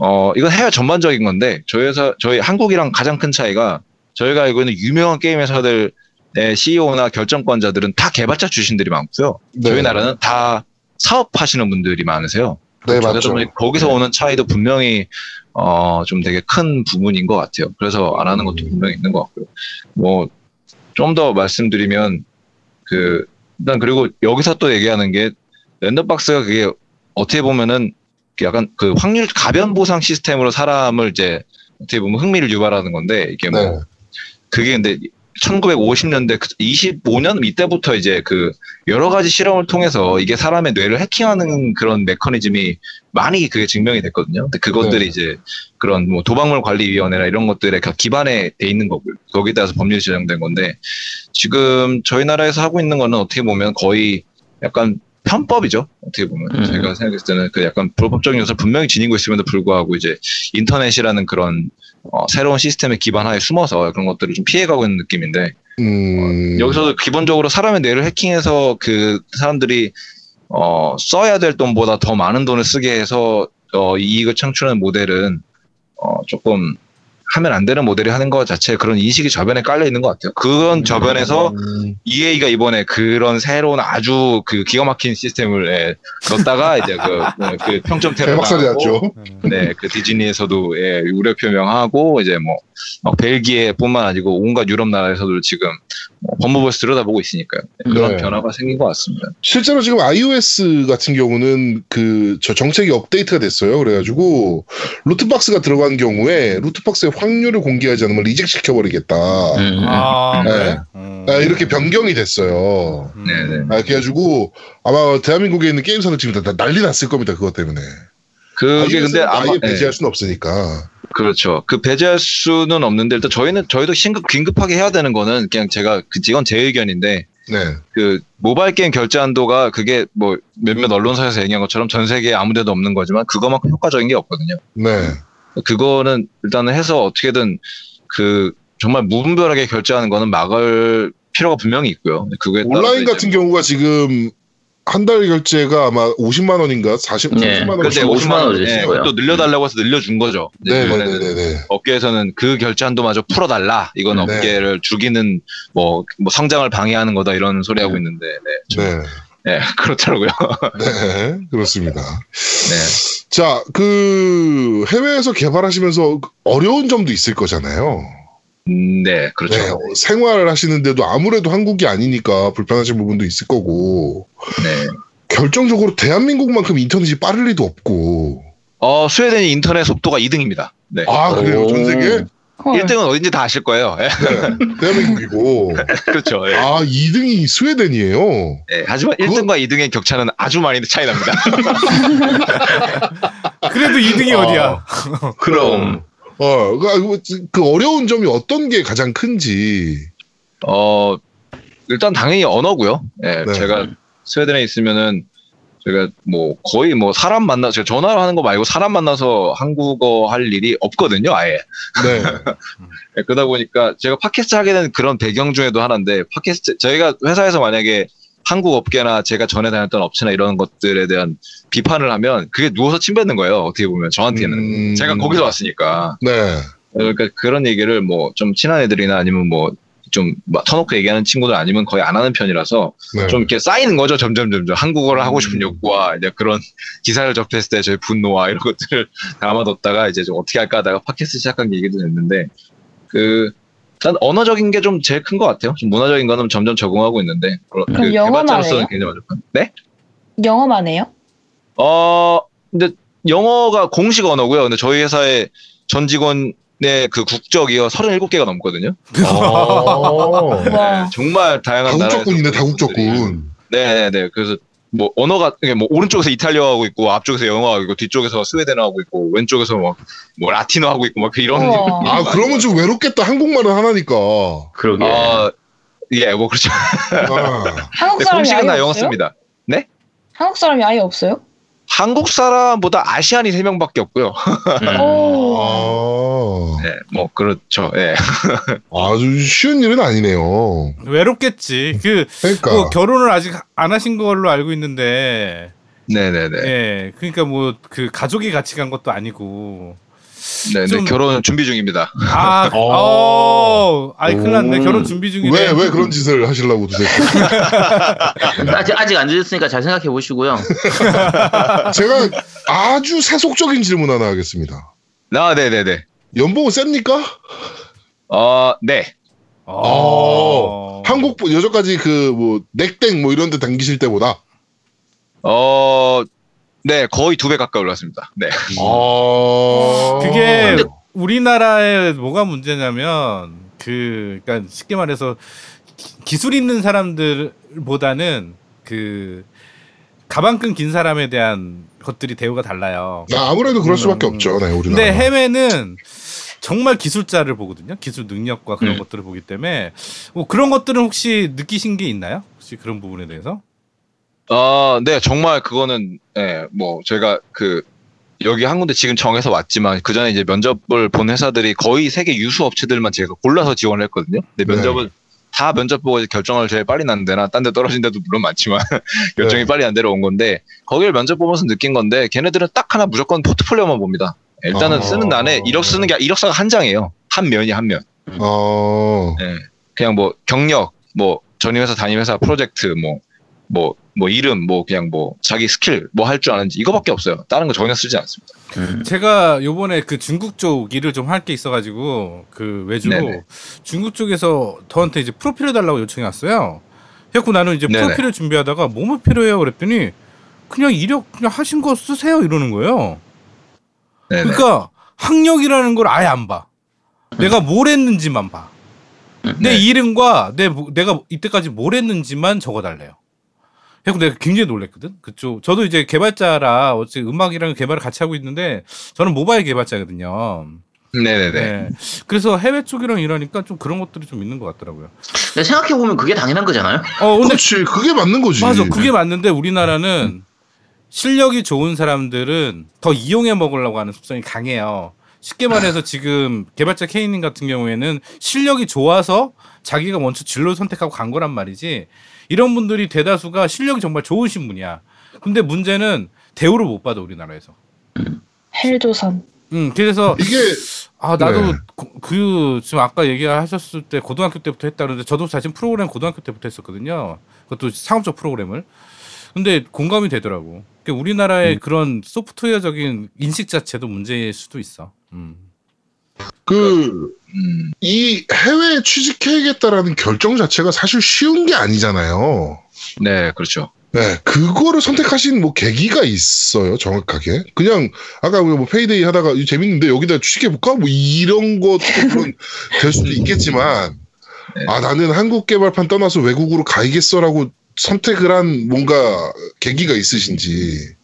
어 이건 해외 전반적인 건데 저희 회사 저희 한국이랑 가장 큰 차이가 저희가 알고 있는 유명한 게임 회사들 의 CEO나 결정권자들은 다 개발자 출신들이 많고요. 네. 저희 나라는 다 사업하시는 분들이 많으세요. 네, 그러다 맞죠. 거기서 오는 차이도 분명히 어 좀 되게 큰 부분인 것 같아요. 그래서 안 하는 것도 분명히 있는 것 같고요. 뭐 좀 더 말씀드리면 그 일단 그리고 여기서 또 얘기하는 게 랜덤박스가 그게 어떻게 보면은 그 약간 그 확률 가변 보상 시스템으로 사람을 이제 어떻게 보면 흥미를 유발하는 건데 이게 뭐 네. 그게 근데 1950년대 25년 이때부터 이제 그 여러 가지 실험을 통해서 이게 사람의 뇌를 해킹하는 그런 메커니즘이 많이 그게 증명이 됐거든요. 근데 그것들이 네. 이제 그런 뭐 도박물 관리위원회나 이런 것들에 가- 기반에 돼 있는 거고요. 거기에 따라서 법률이 제정된 건데 지금 저희 나라에서 하고 있는 거는 어떻게 보면 거의 약간 편법이죠. 어떻게 보면 음. 제가 생각했을 때는 그 약간 불법적인 요소를 분명히 지니고 있음에도 불구하고 이제 인터넷이라는 그런 어, 새로운 시스템의 기반하에 숨어서 그런 것들을 좀 피해가고 있는 느낌인데 음. 여기서도 기본적으로 사람의 뇌를 해킹해서 그 사람들이 어, 써야 될 돈보다 더 많은 돈을 쓰게 해서 어, 이익을 창출하는 모델은 어, 조금 하면 안 되는 모델이 하는 것 자체 그런 인식이 저변에 깔려 있는 것 같아요. 그건 저변에서 음. EA가 이번에 그런 새로운 아주 그 기가 막힌 시스템을 예, 넣었다가 [laughs] 이제 그, 네, 그 평점 테러 대박살이 났죠. 네, 그 디즈니에서도 예, 우려 표명하고 이제 뭐 어, 벨기에뿐만 아니고 온갖 유럽 나라에서도 지금 뭐 법무부에서 들여다보고 있으니까요. 네, 그런 네. 변화가 생긴 것 같습니다. 실제로 지금 iOS 같은 경우는 그 저 정책이 업데이트가 됐어요. 그래가지고 루트박스가 들어간 경우에 루트박스의 확률을 공개하지 않으면 리젝 시켜버리겠다. 음. 아, 네. 그래? 음. 아, 이렇게 변경이 됐어요. 음. 네네. 아, 그래가지고 아마 대한민국에 있는 게임사들 지금 다, 다 난리 났을 겁니다. 그것 때문에. 그게 근데 아마 아예 예, 배제할 수는 없으니까. 그렇죠. 그 배제할 수는 없는데 일단 저희는 저희도 신급 긴급하게 해야 되는 거는 그냥 제가 그 이건 제 의견인데 네. 그 모바일 게임 결제 한도가 그게 뭐 몇몇 언론사에서 얘기한 것처럼 전 세계에 아무데도 없는 거지만 그거만큼 효과적인 게 없거든요. 네. 그거는 일단은 해서 어떻게든 그 정말 무분별하게 결제하는 거는 막을 필요가 분명히 있고요. 따라서 온라인 같은 경우가 지금 한 달 결제가 아마 50만 원인가 40, 네. 30만 원. 근데 50만 50만 원을 예, 거예요. 또 늘려달라고 해서 늘려준 거죠. 이제 이번에는 네네 네 네. 업계에서는 그 결제 한도마저 풀어달라. 이건 네. 업계를 죽이는 뭐, 뭐 성장을 방해하는 거다 이런 소리 하고 있는데, 네, 좀, 네. 네, [laughs] 그렇더라고요. 네. 그렇습니다. 네. 자, 그 해외에서 개발하시면서 어려운 점도 있을 거잖아요. 음, 네, 그렇죠. 네, 생활을 하시는데도 아무래도 한국이 아니니까 불편하신 부분도 있을 거고 네. 결정적으로 대한민국만큼 인터넷이 빠를 리도 없고 어, 스웨덴이 인터넷 속도가 2등입니다. 네. 아 그래요 전 세계 헐. 1등은 어딘지 다 아실 거예요. 예, 네, 대한민국이고 [laughs] 그렇죠. 예. 아 2등이 스웨덴이에요. 예, 하지만 그거- 1등과 2등의 격차는 아주 많이 차이 납니다. [laughs] [laughs] 그래도 2등이 아. 어디야? 그럼. 어, 그, 그 어려운 점이 어떤 게 가장 큰지. 어, 일단 당연히 언어고요. 예, 네. 제가 스웨덴에 있으면은 제가 뭐 거의 뭐 사람 만나 제가 전화를 하는 거 말고 사람 만나서 한국어 할 일이 없거든요, 아예. 네. [laughs] 예, 그러다 보니까 제가 팟캐스트 하게 된 그런 배경 중에도 하나인데 팟캐스트 저희가 회사에서 만약에 한국 업계나 제가 전에 다녔던 업체나 이런 것들에 대한 비판을 하면 그게 누워서 침 뱉는 거예요. 어떻게 보면 저한테는 음. 제가 거기서 왔으니까 네. 그러니까 그런 얘기를 뭐 좀 친한 애들이나 아니면 뭐 좀 터놓고 얘기하는 친구들 아니면 거의 안 하는 편이라서 네. 좀 이렇게 쌓이는 거죠 점점 점점 한국어를 하고 싶은 욕구와 이제 그런 [laughs] 기사를 접했을 때 저희 분노와 이런 것들을 담아뒀다가 이제 좀 어떻게 할까 하다가 팟캐스트 시작한 얘기도 됐는데 그 일단 언어적인 게 좀 제일 큰 것 같아요. 좀 문화적인 거는 점점 적응하고 있는데 그 영어만 개발자로서는 해요? 굉장히 만족한. 네? 영어만 해요? 어 근데 영어가 공식 언어고요. 근데 저희 회사의 전 직원의 그 국적이요 37개가 넘거든요. [laughs] 어. 와. 정말 다양한 나라에서 다국적군이네. 다국적군. 네네네. 그래서 뭐 언어가 이게 뭐 오른쪽에서 이탈리아 하고 있고 앞쪽에서 영어 하고 있고 뒤쪽에서 스웨덴어 하고 있고 왼쪽에서 뭐, 뭐 라틴어 하고 있고 막 이런. [laughs] 아, 그러면 좀 외롭겠다. 한국말은 하나니까. 그러게. 아, 예, 뭐 그렇죠. 아. 한국 네, 사람이 아예 다 영어 없어요? 씁니다. 한국 사람이 아예 없어요? 한국 사람보다 아시안이 3명밖에 없고요. 음. 오. [laughs] 아. 네, 뭐 그렇죠. 예. [laughs] 아주 쉬운 일은 아니네요. 외롭겠지. 그, 그러니까. 그 결혼을 아직 안 하신 걸로 알고 있는데, 네네네. 예, 그러니까 뭐 그 가족이 같이 간 것도 아니고, 네, 네, 좀- 결혼 준비 중입니다. 아, 어. [laughs] 어, 아이 큰일 났네. 오. 결혼 준비 중이네. 왜, 왜 그런 짓을 하시려고 도대체. [laughs] 아직, 아직 안 늦었으니까 잘 생각해 보시고요. [laughs] 제가 아주 세속적인 질문 하나 하겠습니다. 아, 네네네. 연봉은 셉니까? 어, 네. 어. 한국 여전까지 그 뭐 넥땡 뭐 이런 데 당기실 때보다 어, 네, 거의 두 배 가까이 올랐습니다. 네. 아 그게 근데- 우리나라에 뭐가 문제냐면 그 그러니까 쉽게 말해서 기- 기술 있는 사람들보다는 그 가방끈 긴 사람에 대한 것들이 대우가 달라요. 아, 아무래도 그럴 수밖에 음. 없죠. 네, 우리나라. 근데 해외는 정말 기술자를 보거든요. 기술 능력과 그런 음. 것들을 보기 때문에 뭐 그런 것들은 혹시 느끼신 게 있나요? 혹시 그런 부분에 대해서? 아, 네, 정말 그거는, 예, 뭐, 제가 그, 여기 한 군데 지금 정해서 왔지만, 그 전에 이제 면접을 본 회사들이 거의 세계 유수 업체들만 제가 골라서 지원을 했거든요. 근데 네. 면접을 다 면접 보고 결정을 제일 빨리 난 데나, 딴 데 떨어진 데도 물론 많지만, [laughs] 결정이 네. 빨리 난 데로 온 건데, 거기를 면접 보면서 느낀 건데, 걔네들은 딱 하나 무조건 포트폴리오만 봅니다. 일단은 아. 쓰는 난에 이력 쓰는 게, 이력서가 한 장이에요. 한 면이 한 면. 어, 예. 그냥 뭐 경력, 뭐 전임 회사 담임 회사 프로젝트, 뭐 뭐 뭐 이름, 뭐 그냥 뭐 자기 스킬, 뭐 할 줄 아는지 이거밖에 없어요. 다른 거 전혀 쓰지 않습니다. 음. 제가 요번에 그 중국 쪽 일을 좀 할 게 있어가지고 그 외주로 네네. 중국 쪽에서 저한테 이제 프로필을 달라고 요청이 왔어요. 그래갖고 나는 이제 네네. 프로필을 준비하다가 뭐뭐 필요해요 그랬더니 그냥 이력 그냥 하신 거 쓰세요 이러는 거예요. 네네. 그러니까 학력이라는 걸 아예 안 봐. 내가 뭘 했는지만 봐. 내 네. 이름과 내 뭐- 내가 이때까지 뭘 했는지만 적어달래요. 그래서 내가 굉장히 놀랬거든. 그쪽 저도 이제 개발자라 어째 음악이랑 개발을 같이 하고 있는데 저는 모바일 개발자거든요. 네네네. 네. 그래서 해외 쪽이랑 일하니까 좀 그런 것들이 좀 있는 것 같더라고요. 근데 생각해 보면 그게 당연한 거잖아요. 어 근데 그렇지. 그게 맞는 거지. 맞아 그게 맞는데 우리나라는 실력이 좋은 사람들은 더 이용해 먹으려고 하는 습성이 강해요. 쉽게 말해서 지금 개발자 케이님 같은 경우에는 실력이 좋아서 자기가 먼저 진로 선택하고 간 거란 말이지. 이런 분들이 대다수가 실력이 정말 좋으신 분이야. 근데 문제는 대우를 못 받아 우리나라에서. 헬조선. 음 그래서 이게 아 나도 네. 고- 그 지금 아까 얘기하셨을 때 고등학교 때부터 했다 그러는데 저도 사실 프로그램 고등학교 때부터 했었거든요. 그것도 상업적 프로그램을. 근데 공감이 되더라고. 그러니까 우리나라의 음. 그런 소프트웨어적인 인식 자체도 문제일 수도 있어. 음. 그, 음, 이 해외에 취직해야겠다라는 결정 자체가 사실 쉬운 게 아니잖아요. 네, 그렇죠. 네, 그거를 선택하신 뭐 계기가 있어요, 정확하게. 그냥, 아까 우리 뭐 PAYDAY 하다가 재밌는데 여기다 취직해볼까? 뭐 이런 것도 물론 [laughs] 될 수도 있겠지만, 네. 아, 나는 한국 개발판 떠나서 외국으로 가야겠어라고 선택을 한 뭔가 계기가 있으신지.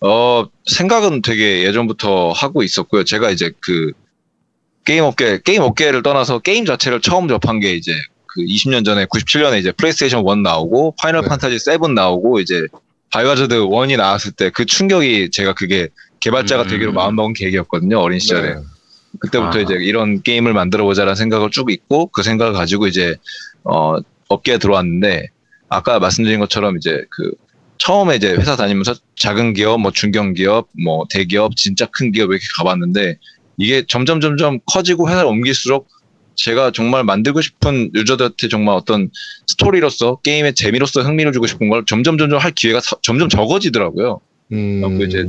어, 생각은 되게 예전부터 하고 있었고요. 제가 이제 그 게임 업계, 게임 업계를 떠나서 게임 자체를 처음 접한 게 이제 그 20년 전에 97년에 이제 플레이스테이션 1 나오고 파이널 네. 판타지 7 나오고 이제 바이오하자드 1이 나왔을 때 그 충격이 제가 그게 개발자가 음. 되기로 마음먹은 계기였거든요. 어린 시절에. 네. 그때부터 아. 이제 이런 게임을 만들어 보자라는 생각을 쭉 있고 그 생각을 가지고 이제 어 업계에 들어왔는데 아까 말씀드린 것처럼 이제 그 처음에 이제 회사 다니면서 작은 기업, 뭐 중견 기업, 뭐 대기업, 진짜 큰 기업 이렇게 가봤는데 이게 점점 점점 커지고 회사를 옮길수록 제가 정말 만들고 싶은 유저들한테 정말 어떤 스토리로서 게임의 재미로서 흥미를 주고 싶은 걸 점점 점점 할 기회가 사- 점점 적어지더라고요. 음, 그리고 이제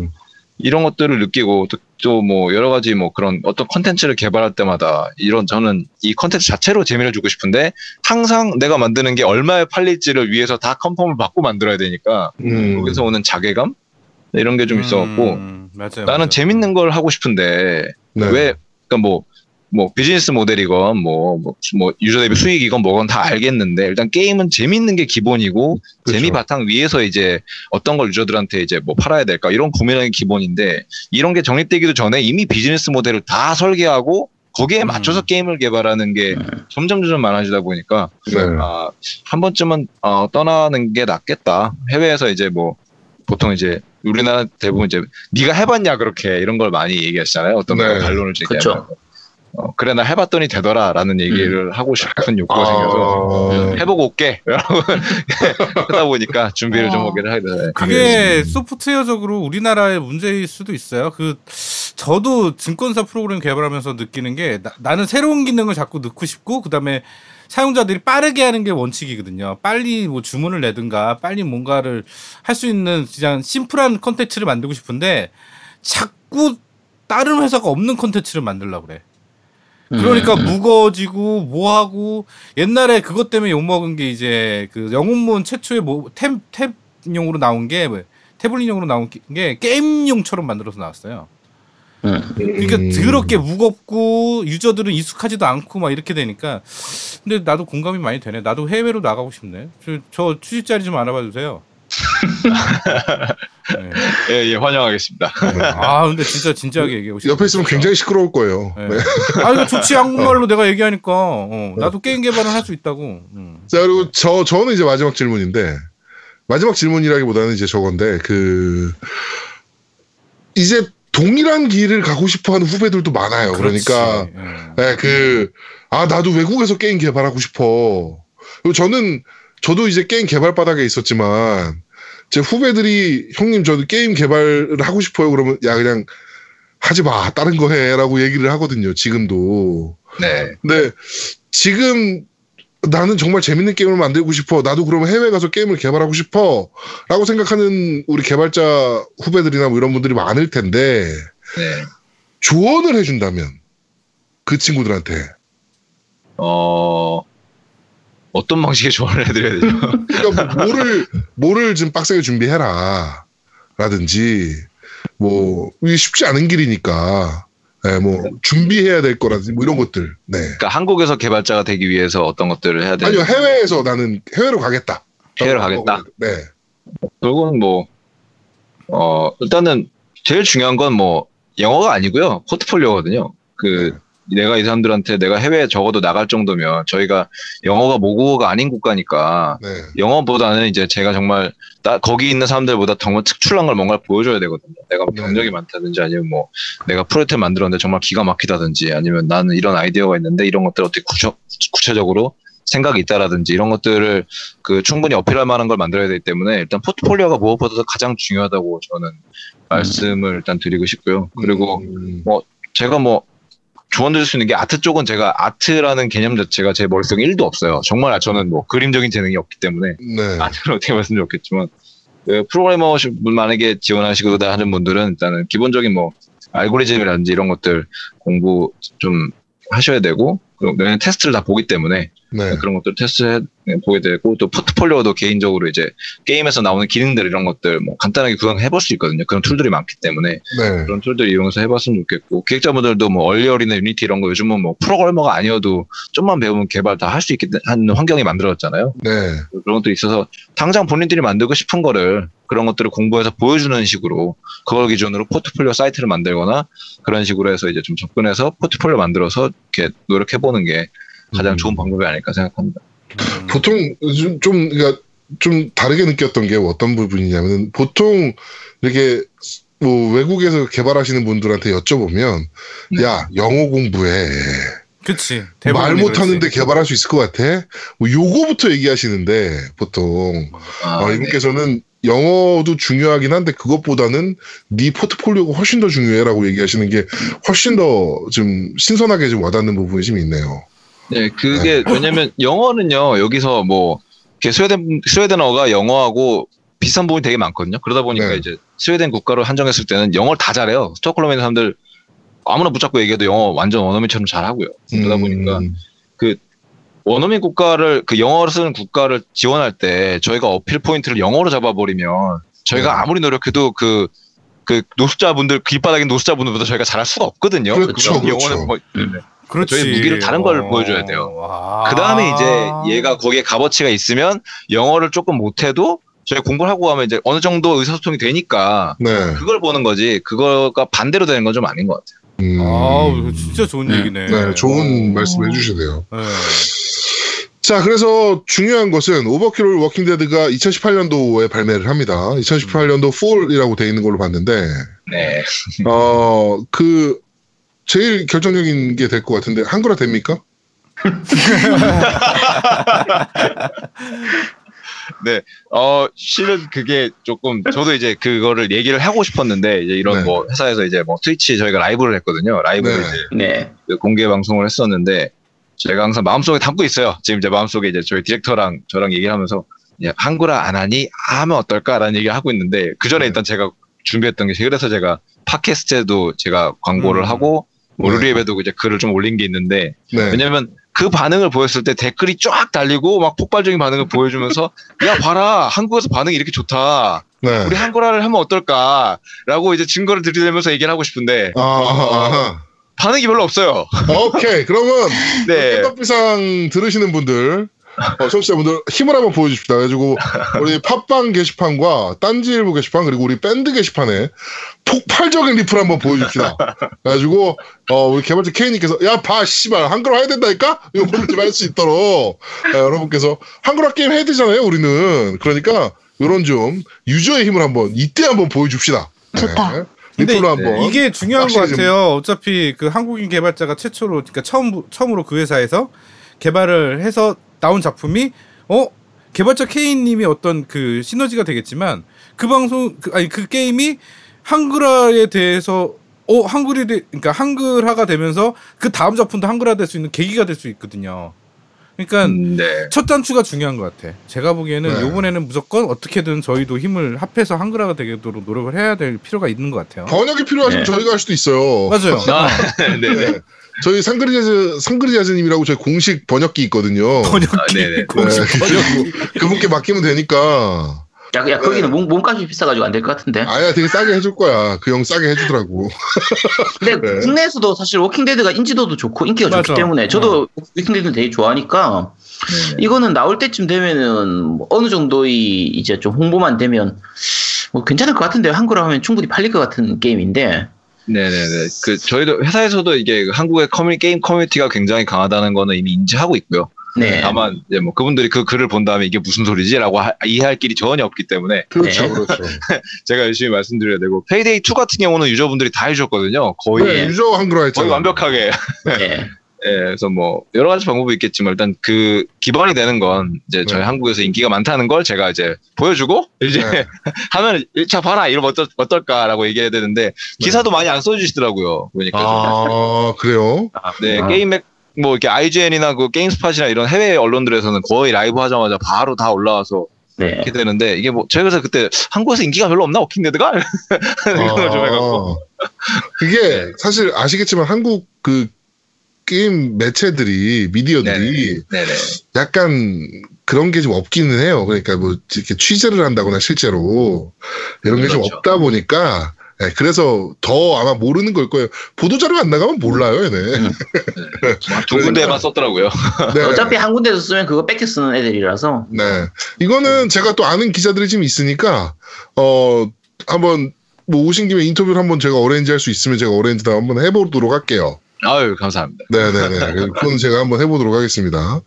이런 것들을 느끼고 또 뭐 여러 가지 뭐 그런 어떤 컨텐츠를 개발할 때마다 이런 저는 이 컨텐츠 자체로 재미를 주고 싶은데 항상 내가 만드는 게 얼마에 팔릴지를 위해서 다 confirm을 받고 만들어야 되니까 음, 거기서 오는 자괴감 이런 게 좀 있어갖고 음, 맞아요. 나는 맞아요. 재밌는 걸 하고 싶은데 네. 왜 그러니까 뭐뭐 비즈니스 모델이건 뭐, 뭐, 뭐 유저 대비 수익이건 뭐건 다 알겠는데 일단 게임은 재밌는 게 기본이고 그렇죠. 재미 바탕 위에서 이제 어떤 걸 유저들한테 이제 뭐 팔아야 될까 이런 고민하는 게 기본인데 이런 게 정립되기도 전에 이미 비즈니스 모델을 다 설계하고 거기에 음. 맞춰서 게임을 개발하는 게 점점 점점 많아지다 보니까 네. 아, 한 번쯤은 어, 떠나는 게 낫겠다. 해외에서 이제 뭐 보통 이제 우리나라 대부분 이제 네가 해봤냐 그렇게 이런 걸 많이 얘기하시잖아요. 어떤 네. 거 반론을 제기하면. 어, 그래 나 해봤더니 되더라라는 얘기를 하고 싶은 욕구가 생겨서 아, 해보고 올게. [laughs] 하다 보니까 준비를 좀 어. 하게 하게 되 그게 소프트웨어적으로 우리나라의 문제일 수도 있어요. 그 저도 증권사 프로그램 개발하면서 느끼는 게 나, 는 새로운 기능을 자꾸 넣고 싶고 그 다음에 사용자들이 빠르게 하는 게 원칙이거든요. 빨리 뭐 주문을 내든가 빨리 뭔가를 할 수 있는 그냥 심플한 컨텐츠를 만들고 싶은데 자꾸 다른 회사가 없는 컨텐츠를 만들려고 그래. 그러니까 음, 무거워지고 뭐하고 옛날에 그것 때문에 욕먹은 게 이제 그 영웅문 최초의 뭐 탭, 탭용으로 나온 게 뭐, 태블릿용으로 나온 게- 게 게임용처럼 만들어서 나왔어요. 응. 그러니까 음. 더럽게 무겁고 유저들은 익숙하지도 않고 막 이렇게 되니까 근데 나도 공감이 많이 되네. 나도 해외로 나가고 싶네. 저, 저 취직 자리 좀 알아봐 주세요. [laughs] 네. 예, 예, 환영하겠습니다. 아 근데 진짜 진지하게 얘기하고 싶어. 옆에 있으면 굉장히 시끄러울 거예요. 네. 네. 아 이거 좋지 한국말로 내가 얘기하니까 어, 나도 게임 개발을 할 수 있다고. 음. 자 그리고 저 저는 이제 마지막 질문인데 마지막 질문이라기보다는 이제 저건데 그 이제 동일한 길을 가고 싶어하는 후배들도 많아요. 그러니까 그렇지. 예. 네, 그, 아, 나도 외국에서 게임 개발하고 싶어. 그리고 저는, 저도 이제 게임 개발 바닥에 있었지만, 제 후배들이, 형님, 저도 게임 개발을 하고 싶어요. 그러면, 야, 그냥, 하지 마. 다른 거 해. 라고 얘기를 하거든요. 지금도. 네. 근데, 지금, 나는 정말 재밌는 게임을 만들고 싶어. 나도 그러면 해외 가서 게임을 개발하고 싶어. 라고 생각하는 우리 개발자 후배들이나 뭐 이런 분들이 많을 텐데, 네. 조언을 해준다면, 그 친구들한테, 어, 어떤 방식의 조언을 해드려야 되죠? 그러니까 뭐 뭐를 뭐를 좀 빡세게 준비해라 라든지 뭐 이게 쉽지 않은 길이니까 예, 뭐 준비해야 될 거라든지 뭐 이런 것들 네 그러니까 한국에서 개발자가 되기 위해서 어떤 것들을 해야 되는 아니요 해외에서 나는 해외로 가겠다 해외로 가겠다. 네 그건 뭐, 어, 일단은 제일 중요한 건 뭐, 영어가 아니고요. 포트폴리오거든요. 그, 내가 이 사람들한테 내가 해외에 적어도 나갈 정도면 저희가 영어가 모국어가 아닌 국가니까 네. 영어보다는 이제 제가 정말 나, 거기 있는 사람들보다 정말 특출난 걸 뭔가를 보여줘야 되거든요. 내가 뭐 네. 경력이 많다든지 아니면 뭐 내가 프로젝트 만들었는데 정말 기가 막히다든지 아니면 나는 이런 아이디어가 있는데 이런 것들 어떻게 구체, 구체적으로 생각이 있다라든지 이런 것들을 그 충분히 어필할 만한 걸 만들어야 되기 때문에 일단 포트폴리오가 무엇보다도 가장 중요하다고 저는 말씀을 일단 드리고 싶고요. 그리고 음, 제가 뭐 조언 드릴 수 있는 게 아트 쪽은 제가 아트라는 개념 자체가 제 머릿속에 1도 없어요. 정말 저는 뭐 그림적인 재능이 없기 때문에 네. 아트를 어떻게 말씀드리면 좋겠지만 그 프로그래머 만약에 지원하시고 하는 분들은 일단은 기본적인 뭐 알고리즘이라든지 이런 것들 공부 좀 하셔야 되고 그리고 내년 테스트를 다 보기 때문에 네. 그런 것들 테스트 보게 되고 또 포트폴리오도 개인적으로 이제 게임에서 나오는 기능들 이런 것들 뭐 간단하게 구현해 볼 수 있거든요. 그런 툴들이 많기 때문에 네. 그런 툴들 이용해서 해봤으면 좋겠고 기획자분들도 뭐 언리얼이나 유니티 이런 거 요즘은 뭐 프로그래머가 아니어도 좀만 배우면 개발 다 할 수 있게 하는 환경이 만들어졌잖아요. 네. 그런 것도 있어서 당장 본인들이 만들고 싶은 거를 그런 것들을 공부해서 보여주는 식으로 그걸 기준으로 포트폴리오 사이트를 만들거나 그런 식으로 해서 이제 좀 접근해서 포트폴리오 만들어서 이렇게 노력해 보는 게 가장 음. 좋은 방법이 아닐까 생각합니다. 음. 보통 좀, 좀 그러니까 좀 다르게 느꼈던 게 어떤 부분이냐면 보통 이렇게 뭐 외국에서 개발하시는 분들한테 여쭤보면 네. 야 영어 공부해 그치. 말 못하는데. 개발할 수 있을 것 같아 뭐 요거부터 얘기하시는데 보통 아, 어, 네. 이분께서는 영어도 중요하긴 한데 그것보다는 네 포트폴리오가 훨씬 더 중요해라고 얘기하시는 게 훨씬 더 좀 신선하게 좀 와닿는 부분이 좀 있네요. 네, 그게 왜냐면 영어는요 여기서 뭐 스웨덴 스웨덴어가 영어하고 비슷한 부분이 되게 많거든요. 그러다 보니까 네. 이제 스웨덴 국가로 한정했을 때는 영어를 다 잘해요. 스톡홀름에 있는 사람들 아무나 붙잡고 얘기해도 영어 완전 원어민처럼 잘하고요. 그러다 음, 보니까 원어민 국가를 그 영어를 쓰는 국가를 지원할 때 저희가 어필 포인트를 영어로 잡아버리면 저희가 네. 아무리 노력해도 그그 노숙자분들 길바닥에 있는 노숙자분들보다 저희가 잘할 수가 없거든요. 그렇죠, 그렇죠. 영어는 뭐 그렇지. 저희 무기를 다른 걸 보여줘야 돼요. 와. 그 다음에 이제 얘가 거기에 값어치가 있으면 영어를 조금 못해도 저희 공부를 하고 가면 이제 어느 정도 의사소통이 되니까 네. 그걸 보는 거지 그거가 반대로 되는 건 좀 아닌 것 같아요. 음, 아우 진짜 좋은 네. 얘기네. 네, 좋은 어. 말씀 해주시네요. 네. 자, 그래서 중요한 것은 오버킬 워킹데드가 2018년도에 발매를 합니다. 2018년도 Fall이라고 돼 있는 걸로 봤는데, 네. 어, 그, 제일 결정적인 게 될 것 같은데, 한글화 됩니까? [laughs] 어, 실은 그게 조금, 저도 이제 그거를 얘기를 하고 싶었는데, 이제 이런 네. 뭐 회사에서 이제 뭐 트위치 저희가 라이브를 했거든요. 라이브를 네. 이제 네. 그 공개 방송을 했었는데, 제가 항상 마음속에 담고 있어요. 지금 제 마음속에 이제 저희 디렉터랑 저랑 얘기를 하면서, 야, 한글화 안 하니? 하면 어떨까라는 얘기를 하고 있는데, 그 전에 네. 일단 제가 준비했던 게, 그래서 제가 팟캐스트에도 제가 광고를 음. 하고, 뭐 네. 이제 글을 좀 올린 게 있는데, 네. 왜냐면 그 반응을 보였을 때 댓글이 쫙 달리고 막 폭발적인 반응을 보여주면서 [laughs] 야 봐라 한국에서 반응이 이렇게 좋다 네. 우리 한글화를 하면 어떨까라고 이제 증거를 들이대면서 얘기를 하고 싶은데 아, 아하, 반응이 별로 없어요. 오케이. 그러면 [laughs] 네. 깻덕비상 들으시는 분들, 어, 청취자분들 힘을 한번 보여줍시다. 그래가지고 우리 팟빵 게시판과 딴지일보 게시판 그리고 우리 밴드 게시판에 폭발적인 리플 한번 보여줍시다. 그래가지고 어, 우리 개발자 K님께서 야 봐 씨발 한글화 해야 된다니까 이거 좀 할 수 있도록 예, 여러분께서 한글화 게임 해야 되잖아요 우리는 그러니까 이런 좀 유저의 힘을 한번 이때 한번 보여줍시다. 좋다. 네. 근데 리플로 한번 이게 중요한 것 같아요. 어차피 그 한국인 개발자가 최초로 그러니까 처음 처음으로 그 회사에서 개발을 해서 나온 작품이 어 개발자 K님이 어떤 그 시너지가 되겠지만 그 방송 그, 아니 그 게임이 한글화에 대해서 어 한글이 돼 그러니까 한글화가 되면서 그 다음 작품도 한글화 될 수 있는 계기가 될 수 있거든요. 그러니까 네. 첫 단추가 중요한 것 같아. 제가 보기에는 네. 요번에는 무조건 어떻게든 저희도 힘을 합해서 한글화가 되도록 노력을 해야 될 필요가 있는 것 같아요. 번역이 필요하시면 네. 저희가 할 수도 있어요. 맞아요. 아, 네네. [laughs] 네. 저희 상그리자즈 상그리자즈님이라고 저희 공식 번역기 있거든요. 번역기 아, 네네. 공식 네. 번역기. 그분께 맡기면 되니까. 야, 야 거기는 몸, 몸값이 비싸가지고 안 될 것 같은데. 아야 되게 싸게 해줄 거야. 그 형 싸게 해주더라고. [laughs] 근데 네. 국내에서도 사실 워킹데드가 인지도도 좋고 인기가 맞아. 좋기 때문에 저도 워킹데드 되게 좋아하니까 네네. 이거는 나올 때쯤 되면은 뭐 어느 정도의 이제 좀 홍보만 되면 뭐 괜찮을 것 같은데요. 한글화 하면 충분히 팔릴 것 같은 게임인데. 네네네. 그 저희도 회사에서도 이게 한국의 커뮤니 게임 커뮤니티가 굉장히 강하다는 거는 이미 인지하고 있고요. 네. 다만 이제 뭐 그분들이 그 글을 본 다음에 이게 무슨 소리지라고 하- 이해할 길이 전혀 없기 때문에 그렇죠, 네. 그렇죠. [laughs] 제가 열심히 말씀드려야 되고 페이데이 2 같은 경우는 유저분들이 다 해주셨거든요. 거의 네, 유저 한글화 했잖아. 거의 완벽하게. 네. [laughs] 예, 그래서 뭐 여러 가지 방법이 있겠지만 일단 그 기반이 되는 건 이제 저희 네. 한국에서 인기가 많다는 걸 제가 이제 보여주고 이제 네. [laughs] 하면 1차 봐라 이러면 어떨, 어떨까라고 얘기해야 되는데 기사도 많이 안 써주시더라고요. 그러니까 좀아 그래요? 네, 아. 게임 맥, 뭐, 이렇게 IGN이나 그 게임스팟이나 이런 해외 언론들에서는 거의 라이브 하자마자 바로 다 올라와서 네. 이렇게 되는데, 이게 뭐, 저희 그래서 그때 한국에서 인기가 별로 없나? 워킹데드가? 생각을 [laughs] 좀 해갖고. 그게 네. 사실 아시겠지만 한국 그 게임 매체들이 미디어들이 네네. 약간 그런 게 좀 없기는 해요. 그러니까 뭐 이렇게 취재를 한다거나 실제로 이런 게좀 그렇죠. 없다 보니까 네, 그래서 더 아마 모르는 걸 거예요. 보도자료 안 나가면 몰라요, 얘네. 음. 두 군데만 썼더라고요. [laughs] 네. 어차피 한 군데서 쓰면 그거 뺏겨 쓰는 애들이라서. 네. 이거는 제가 또 아는 기자들이 좀 있으니까, 어, 한번, 뭐, 오신 김에 인터뷰를 한번 제가 어레인지 할 수 있으면 제가 어레인지도 한번 해보도록 할게요. 아유, 감사합니다. 네네네. 그건 제가 한번 해보도록 하겠습니다.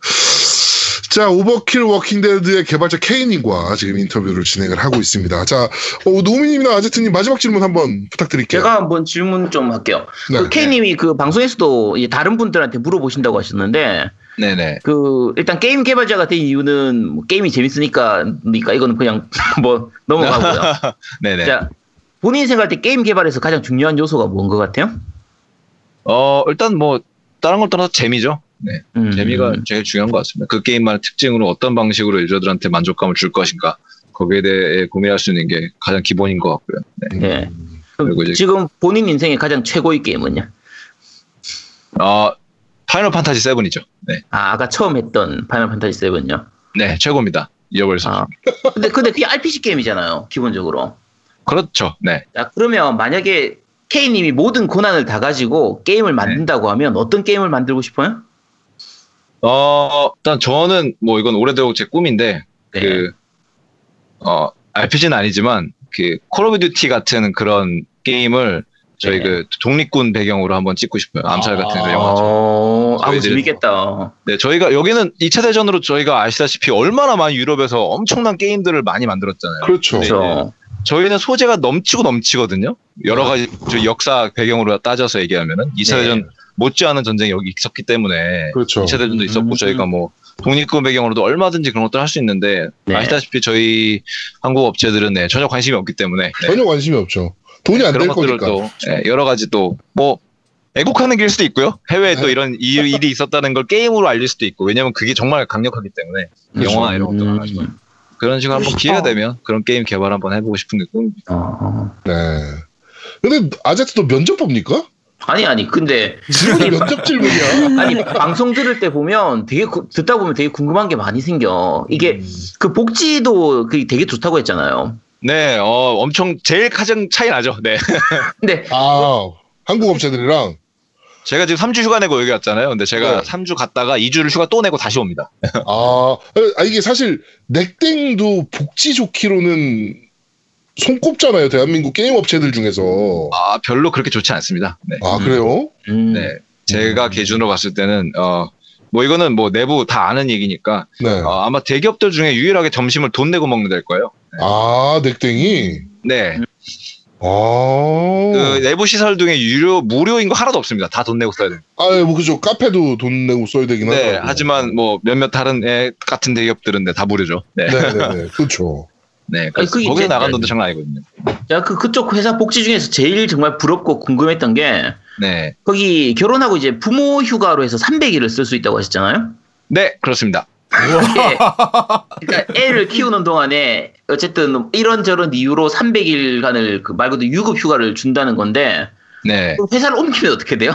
자, 오버킬 워킹데드의 개발자 K님과 지금 인터뷰를 진행을 하고 있습니다. 자, 어, 노미님이나 아제트님 마지막 질문 한번 부탁드릴게요. 제가 한번 질문 좀 할게요. 네. 그 K님이 그 방송에서도 다른 분들한테 물어보신다고 하셨는데, 네네. 그 일단 게임 개발자가 된 이유는 뭐 게임이 재밌으니까, 그러니까 이거는 그냥 [laughs] 뭐 넘어가고요. [laughs] 네네. 자, 본인이 생각할 때 게임 개발에서 가장 중요한 요소가 뭔 것 같아요? 어, 일단 뭐, 다른 걸 떠나서 재미죠. 네. 음. 재미가 제일 중요한 것 같습니다. 그 게임만의 특징으로 어떤 방식으로 유저들한테 만족감을 줄 것인가. 거기에 대해 고민할 수 있는 게 가장 기본인 것 같고요. 네. 네. 그리고 이제- 지금 본인 인생의 가장 최고의 게임은요? 어, 파이널 판타지 7이죠. 네. 아, 아까 처음 했던 파이널 판타지 7요. 네, 최고입니다. 잃어버릴 수 아. 근데 근데 그게 RPG 게임이잖아요, 기본적으로. 그렇죠. 네. 자, 그러면 만약에 K님이 모든 고난을 다 가지고 게임을 만든다고 하면 어떤 게임을 만들고 싶어요? 어, 일단 저는 뭐 이건 오래되고 제 꿈인데 네. 그 어, RPG는 아니지만 그 콜 오브 듀티 같은 그런 게임을 저희 네. 그 독립군 배경으로 한번 찍고 싶어요. 암살 같은 아, 그 영화죠. 어, 저희들은 재밌겠다. 네, 저희가 여기는 2차 대전으로 저희가 아시다시피 얼마나 많이 유럽에서 엄청난 게임들을 많이 만들었잖아요. 그렇죠. 네. 그렇죠. 저희는 소재가 넘치고 넘치거든요. 여러 가지 저 역사 배경으로 따져서 얘기하면은 2차 네. 대전 못지않은 전쟁이 여기 있었기 때문에 그렇죠. 2차 대전도 있었고 음. 저희가 뭐 독립군 배경으로도 얼마든지 그런 것들 할수 있는데 네. 아시다시피 저희 한국 업체들은 네, 전혀 관심이 없기 때문에 네, 전혀 관심이 없죠. 돈이 안될 그런 것들을 거니까. 또 네, 여러 가지 또 뭐 애국하는 길 수도 있고요. 해외에 또 네. 이런 이- 일이 있었다는 걸 게임으로 알릴 수도 있고 왜냐면 그게 정말 강력하기 때문에 그렇죠. 영화나 이런 것도 많아지만 그런 식으로 한번 기회가 멋있다. 되면 그런 게임 개발 한번 해보고 싶은 게 꿈입니다. 어, 네. 근데 아제트도 면접 봅니까? 아니 아니 근데 질문이 면접 질문이야. [laughs] 아니 방송 들을 때 보면 되게 구- 듣다 보면 되게 궁금한 게 많이 생겨. 이게 음. 그 복지도 그 되게 좋다고 했잖아요. 네, 어, 엄청 제일 가장 차이 나죠. 네. [laughs] 근데 아 한국 업체들이랑 제가 지금 3주 휴가 내고 여기 왔잖아요. 근데 제가 네. 3주 갔다가 2주를 휴가 또 내고 다시 옵니다. [laughs] 아, 아, 이게 사실 넥땡도 복지 좋기로는 손꼽잖아요. 대한민국 게임 업체들 중에서. 아, 별로 그렇게 좋지 않습니다. 네. 아 그래요? 음, 네. 제가 기준으로 봤을 때는 어, 뭐 이거는 뭐 내부 다 아는 얘기니까 네. 어, 아마 대기업들 중에 유일하게 점심을 돈 내고 먹는 데일 거예요. 아 넥땡이. 네. 아. 그 내부 시설 중에 유료 무료인 거 하나도 없습니다. 다 돈 내고 써야 돼요. 아, 뭐 그죠. 카페도 돈 내고 써야 되긴 네. 하죠. 하지만 뭐 몇몇 다른 애 같은 대기업들은 네, 다 무료죠. 네. 네, 네, 네. 그렇죠. 네. 아니, 그게 이제- 나간 돈도 장난 아니거든요. 제가 그 그쪽 회사 복지 중에서 제일 정말 부럽고 궁금했던 게 네. 거기 결혼하고 이제 부모 휴가로 해서 300일을 쓸 수 있다고 하셨잖아요. 네, 그렇습니다. 그러니까 애를 키우는 동안에 어쨌든 이런저런 이유로 300일간을 그 말 그대로 유급 휴가를 준다는 건데 네. 회사를 옮기면 어떻게 돼요?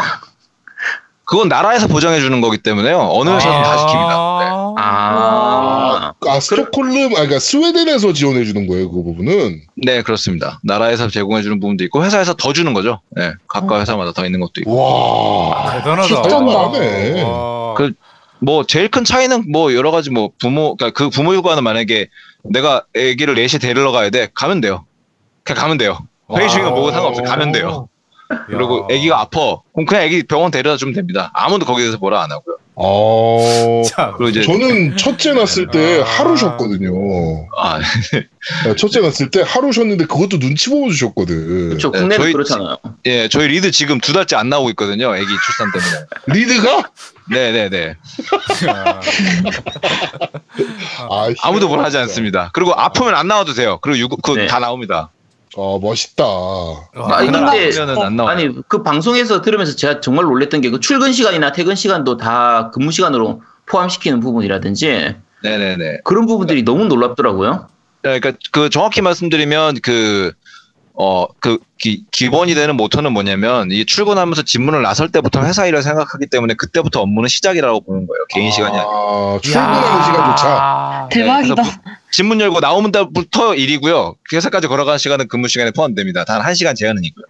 그건 나라에서 보장해 주는 거기 때문에요. 어느 회사든 다 지킵니다. 네. 아, 아, 스톡홀름, 아, 그러니까 스웨덴에서 지원해 주는 거예요, 그 부분은. 네, 그렇습니다. 나라에서 제공해 주는 부분도 있고 회사에서 더 주는 거죠. 네. 각각 회사마다 더 있는 것도 있고. 와. 대단하다. 진짜다. 네. 와. 그- 뭐 제일 큰 차이는 뭐 여러 가지 뭐 부모 그러니까 그 부모 휴가는 만약에 내가 아기를 4시에 데리러 가야 돼. 가면 돼요. 그냥 가면 돼요. 회의 중이면 뭐고 상관없어요. 가면 돼요. 그리고 야. 아기가 아파. 그럼 그냥 아기 병원 데려다 주면 됩니다. 아무도 거기에서 뭐라 안 하고요. 어. 자, 그리고 이제 저는 첫째 낳았을 때 아. 하루 쉬었거든요. 아, 네, 첫째 낳았을 때 하루 쉬었는데 그것도 눈치 보고 쉬었거든. 그렇죠. 네, 국내는 저희- 그렇잖아요. 예, 저희 리드 지금 두 달째 안 나오고 있거든요. 아기 출산 때문에. 리드가? 네, 네, 네. 야. 아, [laughs] 아무도 뭘 하지 않습니다. 그리고 아프면 안 나와도 돼요. 그리고 유급 그거 네. 다 나옵니다. 아, 멋있다. 아, 근데- 나와. 아니 그 방송에서 들으면서 제가 정말 놀랬던 게 그 출근 시간이나 퇴근 시간도 다 근무 시간으로 포함시키는 부분이라든지 네, 네, 네. 그런 부분들이 너무 놀랍더라고요. 그러니까 그 정확히 말씀드리면 그 어, 그, 기, 기본이 되는 모토는 뭐냐면, 이 출근하면서 집문을 나설 때부터 회사 일을 생각하기 때문에 그때부터 업무는 시작이라고 보는 거예요. 개인 시간이 아니라. 아, 출근하는 시간조차. 야. 대박이다. 집문 열고 나오면 때부터 일이고요. 회사까지 걸어가는 시간은 근무 시간에 포함됩니다. 단 1시간 제한은 있고요.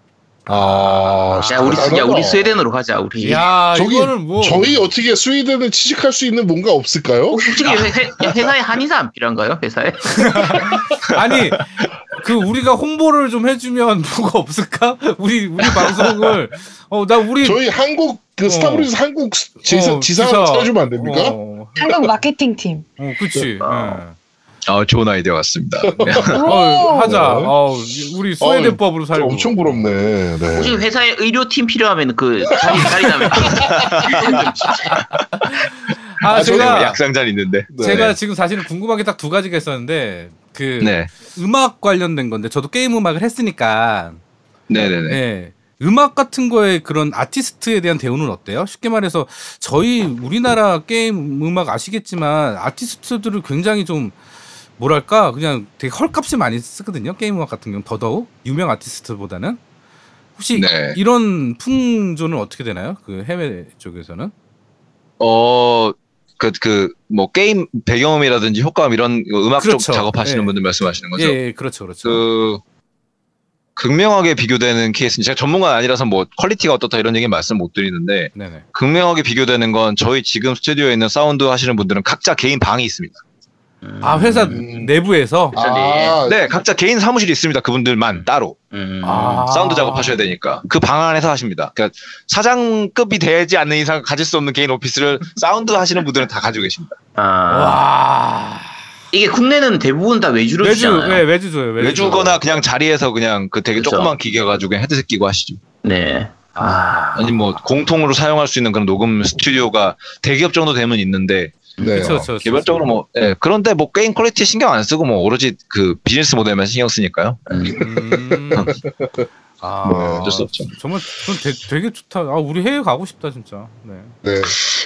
아, 야 우리 야. 우리 스웨덴으로 가자 우리. 야, 저기 이거는 뭐 저희 어떻게 스웨덴에 취직할 수 있는 뭔가 없을까요? 어, 솔직히 회, 회, 회사에 한의사 안 필요한가요? 회사에? [laughs] 아니 그 우리가 홍보를 좀 해주면 뭐가 없을까? 우리 우리 방송을 어 나 우리 저희 한국 그 어. 스타브리즈 한국 지사, 어, 지사. 찾아주면 안 됩니까? 어, 한국 마케팅 팀. 어 그치. 아. 아, 좋은 아이디어 같습니다. 네. [laughs] 예. 어, 하자. 네. 어, 우리 스웨덴법으로 저 살고. 엄청 부럽네. 네. 혹시 회사에 의료팀 필요하면 그 자리 자리 나면 [laughs] 아, 아, 제가 약상잔 있는데. 네. 제가 지금 사실은 궁금한 게 딱 두 가지가 있었는데 그 네. 음악 관련된 건데 저도 게임 음악을 했으니까 네네네. 예. 음악 같은 거에 그런 아티스트에 대한 대우는 어때요? 쉽게 말해서 저희 우리나라 게임 음악 아시겠지만 아티스트들을 굉장히 좀 뭐랄까 그냥 되게 헐값을 많이 쓰거든요. 게임 음악 같은 경우는 더더욱 유명 아티스트보다는 혹시 네. 이런 풍조는 어떻게 되나요? 그 해외 쪽에서는? 어, 그, 그, 뭐, 게임 배경음이라든지 효과음 이런 음악 그렇죠. 쪽 작업하시는 예. 분들 말씀하시는 거죠? 예, 예, 그렇죠, 그렇죠. 그, 극명하게 비교되는 케이스는 제가 전문가는 아니라서 뭐, 퀄리티가 어떻다 이런 얘기 말씀 못 드리는데, 네네. 극명하게 비교되는 건 저희 지금 스튜디오에 있는 사운드 하시는 분들은 각자 개인 방이 있습니다. 아 회사 음. 내부에서 아, 네, 각자 개인 사무실이 있습니다. 그분들만 따로. 음. 아. 사운드 작업하셔야 되니까. 그 방 안에서 하십니다. 그러니까 사장급이 되지 않는 이상 가질 수 없는 개인 오피스를 사운드 하시는 분들은 다 가지고 계십니다. 아, 와 이게 국내는 대부분 다 외주로 외주 주잖아요. 네, 외주 줘요. 외주. 외주거나 그냥 자리에서 그냥 그 되게 그쵸. 조그만 기계 가지고 헤드셋 끼고 하시죠. 네. 아, 아니 뭐 공통으로 사용할 수 있는 그런 녹음 스튜디오가 대기업 정도 되면 있는데 네. 그쵸, 그쵸, 그쵸. 개별적으로 뭐 예, 그런데 뭐 게임 퀄리티 신경 안 쓰고 뭐 오로지 그 비즈니스 모델만 신경 쓰니까요. 음. [laughs] 아 네, 어쩔 수 없죠. 정말 되, 되게 좋다. 아 우리 해외 가고 싶다 진짜. 네. 네.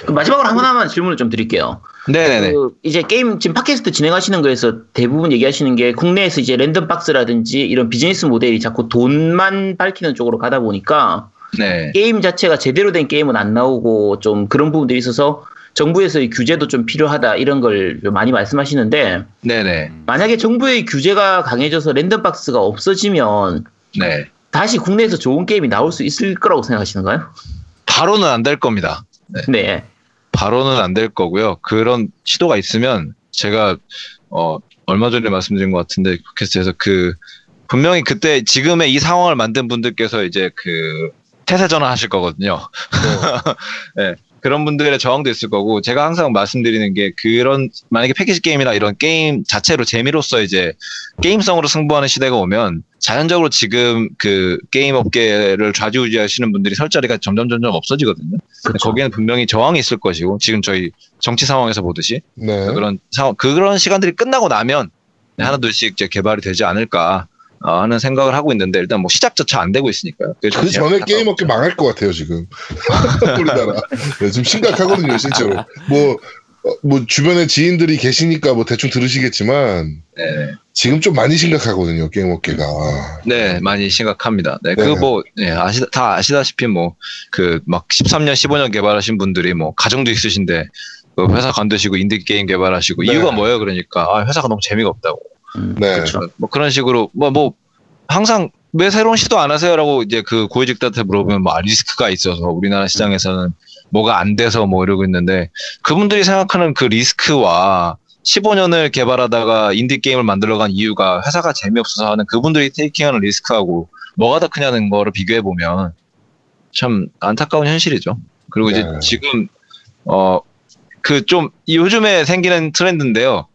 그 마지막으로 하나만 질문을 좀 드릴게요. 네네네. 그 이제 게임 지금 팟캐스트 진행하시는 거에서 대부분 얘기하시는 게 국내에서 이제 random box라든지 이런 비즈니스 모델이 자꾸 돈만 밝히는 쪽으로 가다 보니까 네. 게임 자체가 제대로 된 게임은 안 나오고 좀 그런 부분들이 있어서 정부에서의 규제도 좀 필요하다 이런 걸좀 많이 말씀하시는데 네네. 만약에 정부의 규제가 강해져서 랜덤박스가 없어지면 네. 다시 국내에서 좋은 게임이 나올 수 있을 거라고 생각하시는가요? 바로는 안 될 겁니다. 네. 바로는 안 될 거고요. 그런 시도가 있으면 제가 어 얼마 전에 말씀드린 것 같은데 팟캐스트에서 그 분명히 그때 지금의 이 상황을 만든 분들께서 이제 그 태세 전환하실 거거든요. 네, [laughs] 그런 분들의 저항도 있을 거고 제가 항상 말씀드리는 게 그런 만약에 패키지 게임이나 이런 게임 자체로 재미로서 이제 게임성으로 승부하는 시대가 오면 자연적으로 지금 그 게임 업계를 좌지우지하시는 분들이 설 자리가 점점 점점 없어지거든요. 그렇죠. 거기에는 분명히 저항이 있을 것이고 지금 저희 정치 상황에서 보듯이 네. 그런 상황 그런 시간들이 끝나고 나면 하나둘씩 이제 개발이 되지 않을까 어, 하는 생각을 하고 있는데 일단 뭐 시작조차 안 되고 있으니까요. 좀그 전에. 게임 업계 망할 것 같아요 지금 [laughs] 우리나라 네, 지금 심각하거든요 실제로 뭐, 어, 뭐 주변에 지인들이 계시니까 뭐 대충 들으시겠지만 네, 지금 좀 많이 심각하거든요 게임 업계가 네, 많이 심각합니다. 네, 네. 그뭐 네, 아시 다 아시다시피 뭐 그 막 13년 15년 개발하신 분들이 뭐 가정도 있으신데 그 회사 관두시고 인디 게임 개발하시고 네. 이유가 뭐예요? 그러니까 아, 회사가 너무 재미가 없다고. 음, 네. 그렇죠. 뭐 그런 식으로 뭐뭐 항상 왜 새로운 시도 안 하세요라고 이제 그 고위직들한테 물어보면 뭐 아, 리스크가 있어서 우리나라 시장에서는 뭐가 안 돼서 뭐 이러고 있는데 그분들이 생각하는 그 리스크와 15년을 개발하다가 인디 게임을 만들어간 이유가 회사가 재미없어서 하는 그분들이 테이킹하는 리스크하고 뭐가 더 크냐는 거를 비교해 보면 참 안타까운 현실이죠. 그리고 이제 네. 지금 어 그 좀 요즘에 생기는 트렌드인데요.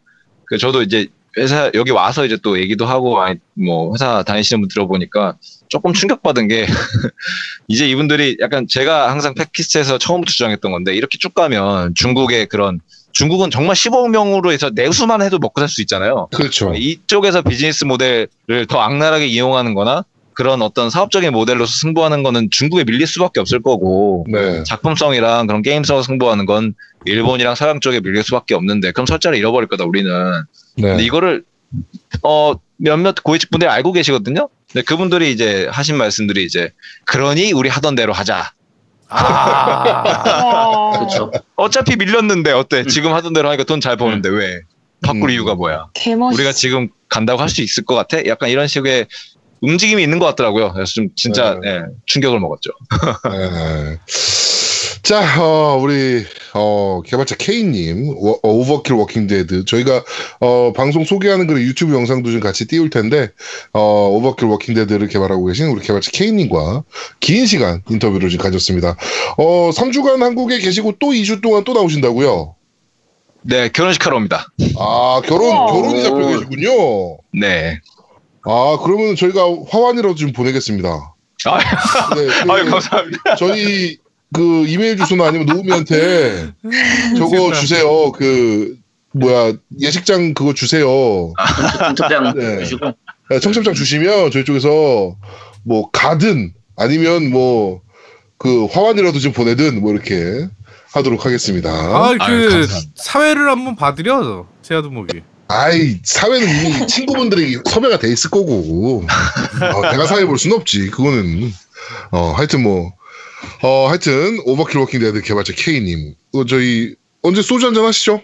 그 저도 이제 회사 여기 와서 이제 또 얘기도 하고 많이 뭐 회사 다니시는 분 들어보니까 조금 충격받은 게 [laughs] 이제 이분들이 약간 제가 항상 팟캐스트에서 처음부터 주장했던 건데 이렇게 쭉 가면 중국의 그런 중국은 정말 15억 명으로 해서 내수만 해도 먹고 살 수 있잖아요. 그렇죠 이쪽에서 비즈니스 모델을 더 악랄하게 이용하는 거나 그런 어떤 사업적인 모델로서 승부하는 거는 중국에 밀릴 수밖에 없을 거고 네 작품성이랑 그런 게임성을 승부하는 건 일본이랑 서양 쪽에 밀릴 수밖에 없는데 그럼 설자를 잃어버릴 거다 우리는 네. 근데 이거를 어 몇몇 고위직 분들이 알고 계시거든요. 근데 그분들이 이제 하신 말씀들이 이제 그러니 우리 하던 대로 하자. 아. [laughs] 그렇죠. 어차피 밀렸는데 어때? 지금 하던 대로 하니까 돈 잘 버는데 왜? 바꿀 음. 이유가 뭐야? 개멋있어. 우리가 지금 간다고 할 수 있을 것 같아? 약간 이런 식의 움직임이 있는 것 같더라고요. 그래서 좀 진짜 네. 예, 충격을 먹었죠. [laughs] 네. 자, 어, 우리 어, 개발자 K님 워- 어, 오버킬 워킹데드 저희가 어, 방송 소개하는 그런 유튜브 영상도 좀 같이 띄울 텐데 어, 오버킬 워킹데드를 개발하고 계신 우리 개발자 K님과 긴 시간 인터뷰를 좀 가졌습니다. 어, 3주간 한국에 계시고 또 2주 동안 또 나오신다고요? 네, 결혼식 하러 옵니다. 아, 결혼. 결혼이 잡혀 계시군요. 네. 아, 그러면 저희가 화환이라도 좀 보내겠습니다. 아, 네, 그- [laughs] 아유, 감사합니다. 저희 그 이메일 주소나 아니면 노우미한테 저거 주세요. 그 뭐야 예식장 그거 주세요. 공첩장 네. 주시고 네, 청첩장 주시면 저희 쪽에서 뭐 가든 아니면 뭐 그 화환이라도 좀 보내든 뭐 이렇게 하도록 하겠습니다. 아, 아유, 그 감사합니다. 사회를 한번 봐드려 세아두목이. 아이 사회는 이미 친구분들이 섭외가 돼 있을 거고 어, 내가 사회 볼 수는 없지. 그거는 어 하여튼 뭐 어, 하여튼 오버킬 워킹 데드 개발자 K님 어, 저희 언제 소주 한잔 하시죠?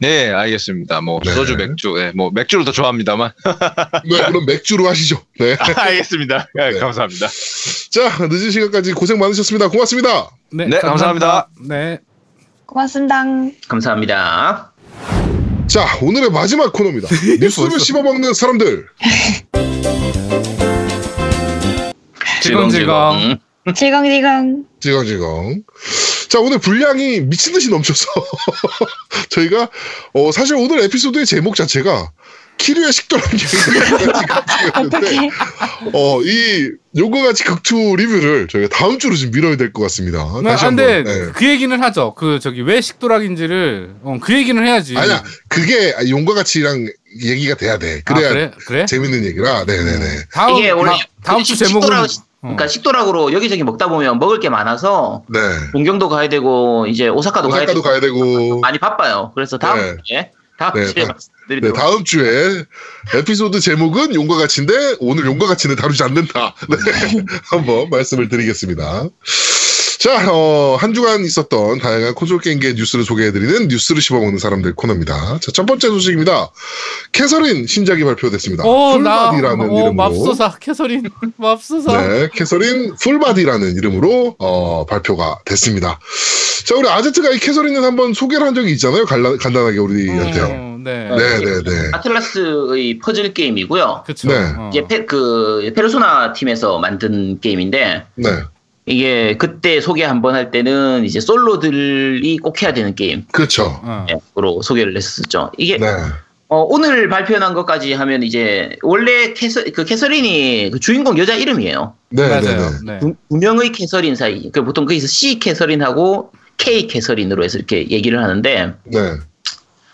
네, 알겠습니다. 뭐 네. 소주, 맥주, 네, 뭐 맥주를 더 좋아합니다만. [laughs] 네, 그럼 맥주로 하시죠. 네. [laughs] 알겠습니다. 네, 네. 감사합니다. 자, 늦은 시간까지 고생 많으셨습니다. 고맙습니다. 네, 네, 감사합니다. 네. 고맙습니다. 감사합니다. 자, 오늘의 마지막 코너입니다. [laughs] 뉴스를. 씹어먹는 사람들. 질겅질겅. 음, 질겅질겅. 지강지강. 자, 오늘 분량이 미친 듯이 넘쳐서 [laughs] 저희가 어, 사실 오늘 에피소드의 제목 자체가 키류의 식도락 [laughs] 얘기였는데 어떻게? 어, 이 요거 같이 극투 리뷰를 저희가 다음 주로 좀 미뤄야 될 것 같습니다. 네, 다시 근데. 네. 그 얘기는 하죠. 그 저기 왜 식도락인지를 어, 그 얘기는 해야지. 아니야, 그게 용과 같이랑 얘기가 돼야 돼. 아, 그래야 그래? 그래? 재밌는 얘기라. 네네네. 다음 이게 원래 다, 음주 식- 제목은 식도락, 어. 그러니까 식도락으로 여기저기 먹다 보면 먹을 게 많아서 네. 동경도 가야 되고 이제 오사카도 가야 오사카도 되고 가야 되고. 많이 바빠요. 그래서 다음 네. 주에 다음 네, 주에 다- 네, 말씀드리도록 다음 주에 에피소드 제목은 용과 같이인데 오늘 용과 같이는 다루지 않는다. 네, [laughs] 한번 말씀을 드리겠습니다. 자, 어, 한 주간 있었던 다양한 콘솔 게임계 뉴스를 소개해드리는 뉴스를 씹어먹는 사람들 코너입니다. 자, 첫 번째 소식입니다. 캐서린 신작이 발표됐습니다. 어, 나, 풀바디라는 어, 이름으로. 맙소사, 캐서린, [laughs] 맙소사. 네, 캐서린 풀바디라는 이름으로 어, 발표가 됐습니다. 자, 우리 아제트가 이 캐서린을 한번 소개를 한 적이 있잖아요. 간단, 간단하게 우리한테요. 어, 네. 네, 네, 네. 아틀라스의 퍼즐 게임이고요. 그쵸. 네. 어. 이제 페, 그 페르소나 팀에서 만든 게임인데 네. 이게 그때 소개 한번 할 때는 이제 솔로들이 꼭 해야 되는 게임으로 그렇죠. 어. 소개를 했었죠. 이게 네. 어, 오늘 발표한 것까지 하면 이제 원래 캐서, 그 캐서린이 그 주인공 여자 이름이에요. 네, 네, 맞아요. 네. 네. 두, 두 명의 캐서린 사이. 그 보통 거기서 C 캐서린하고 K 캐서린으로 해서 이렇게 얘기를 하는데 네.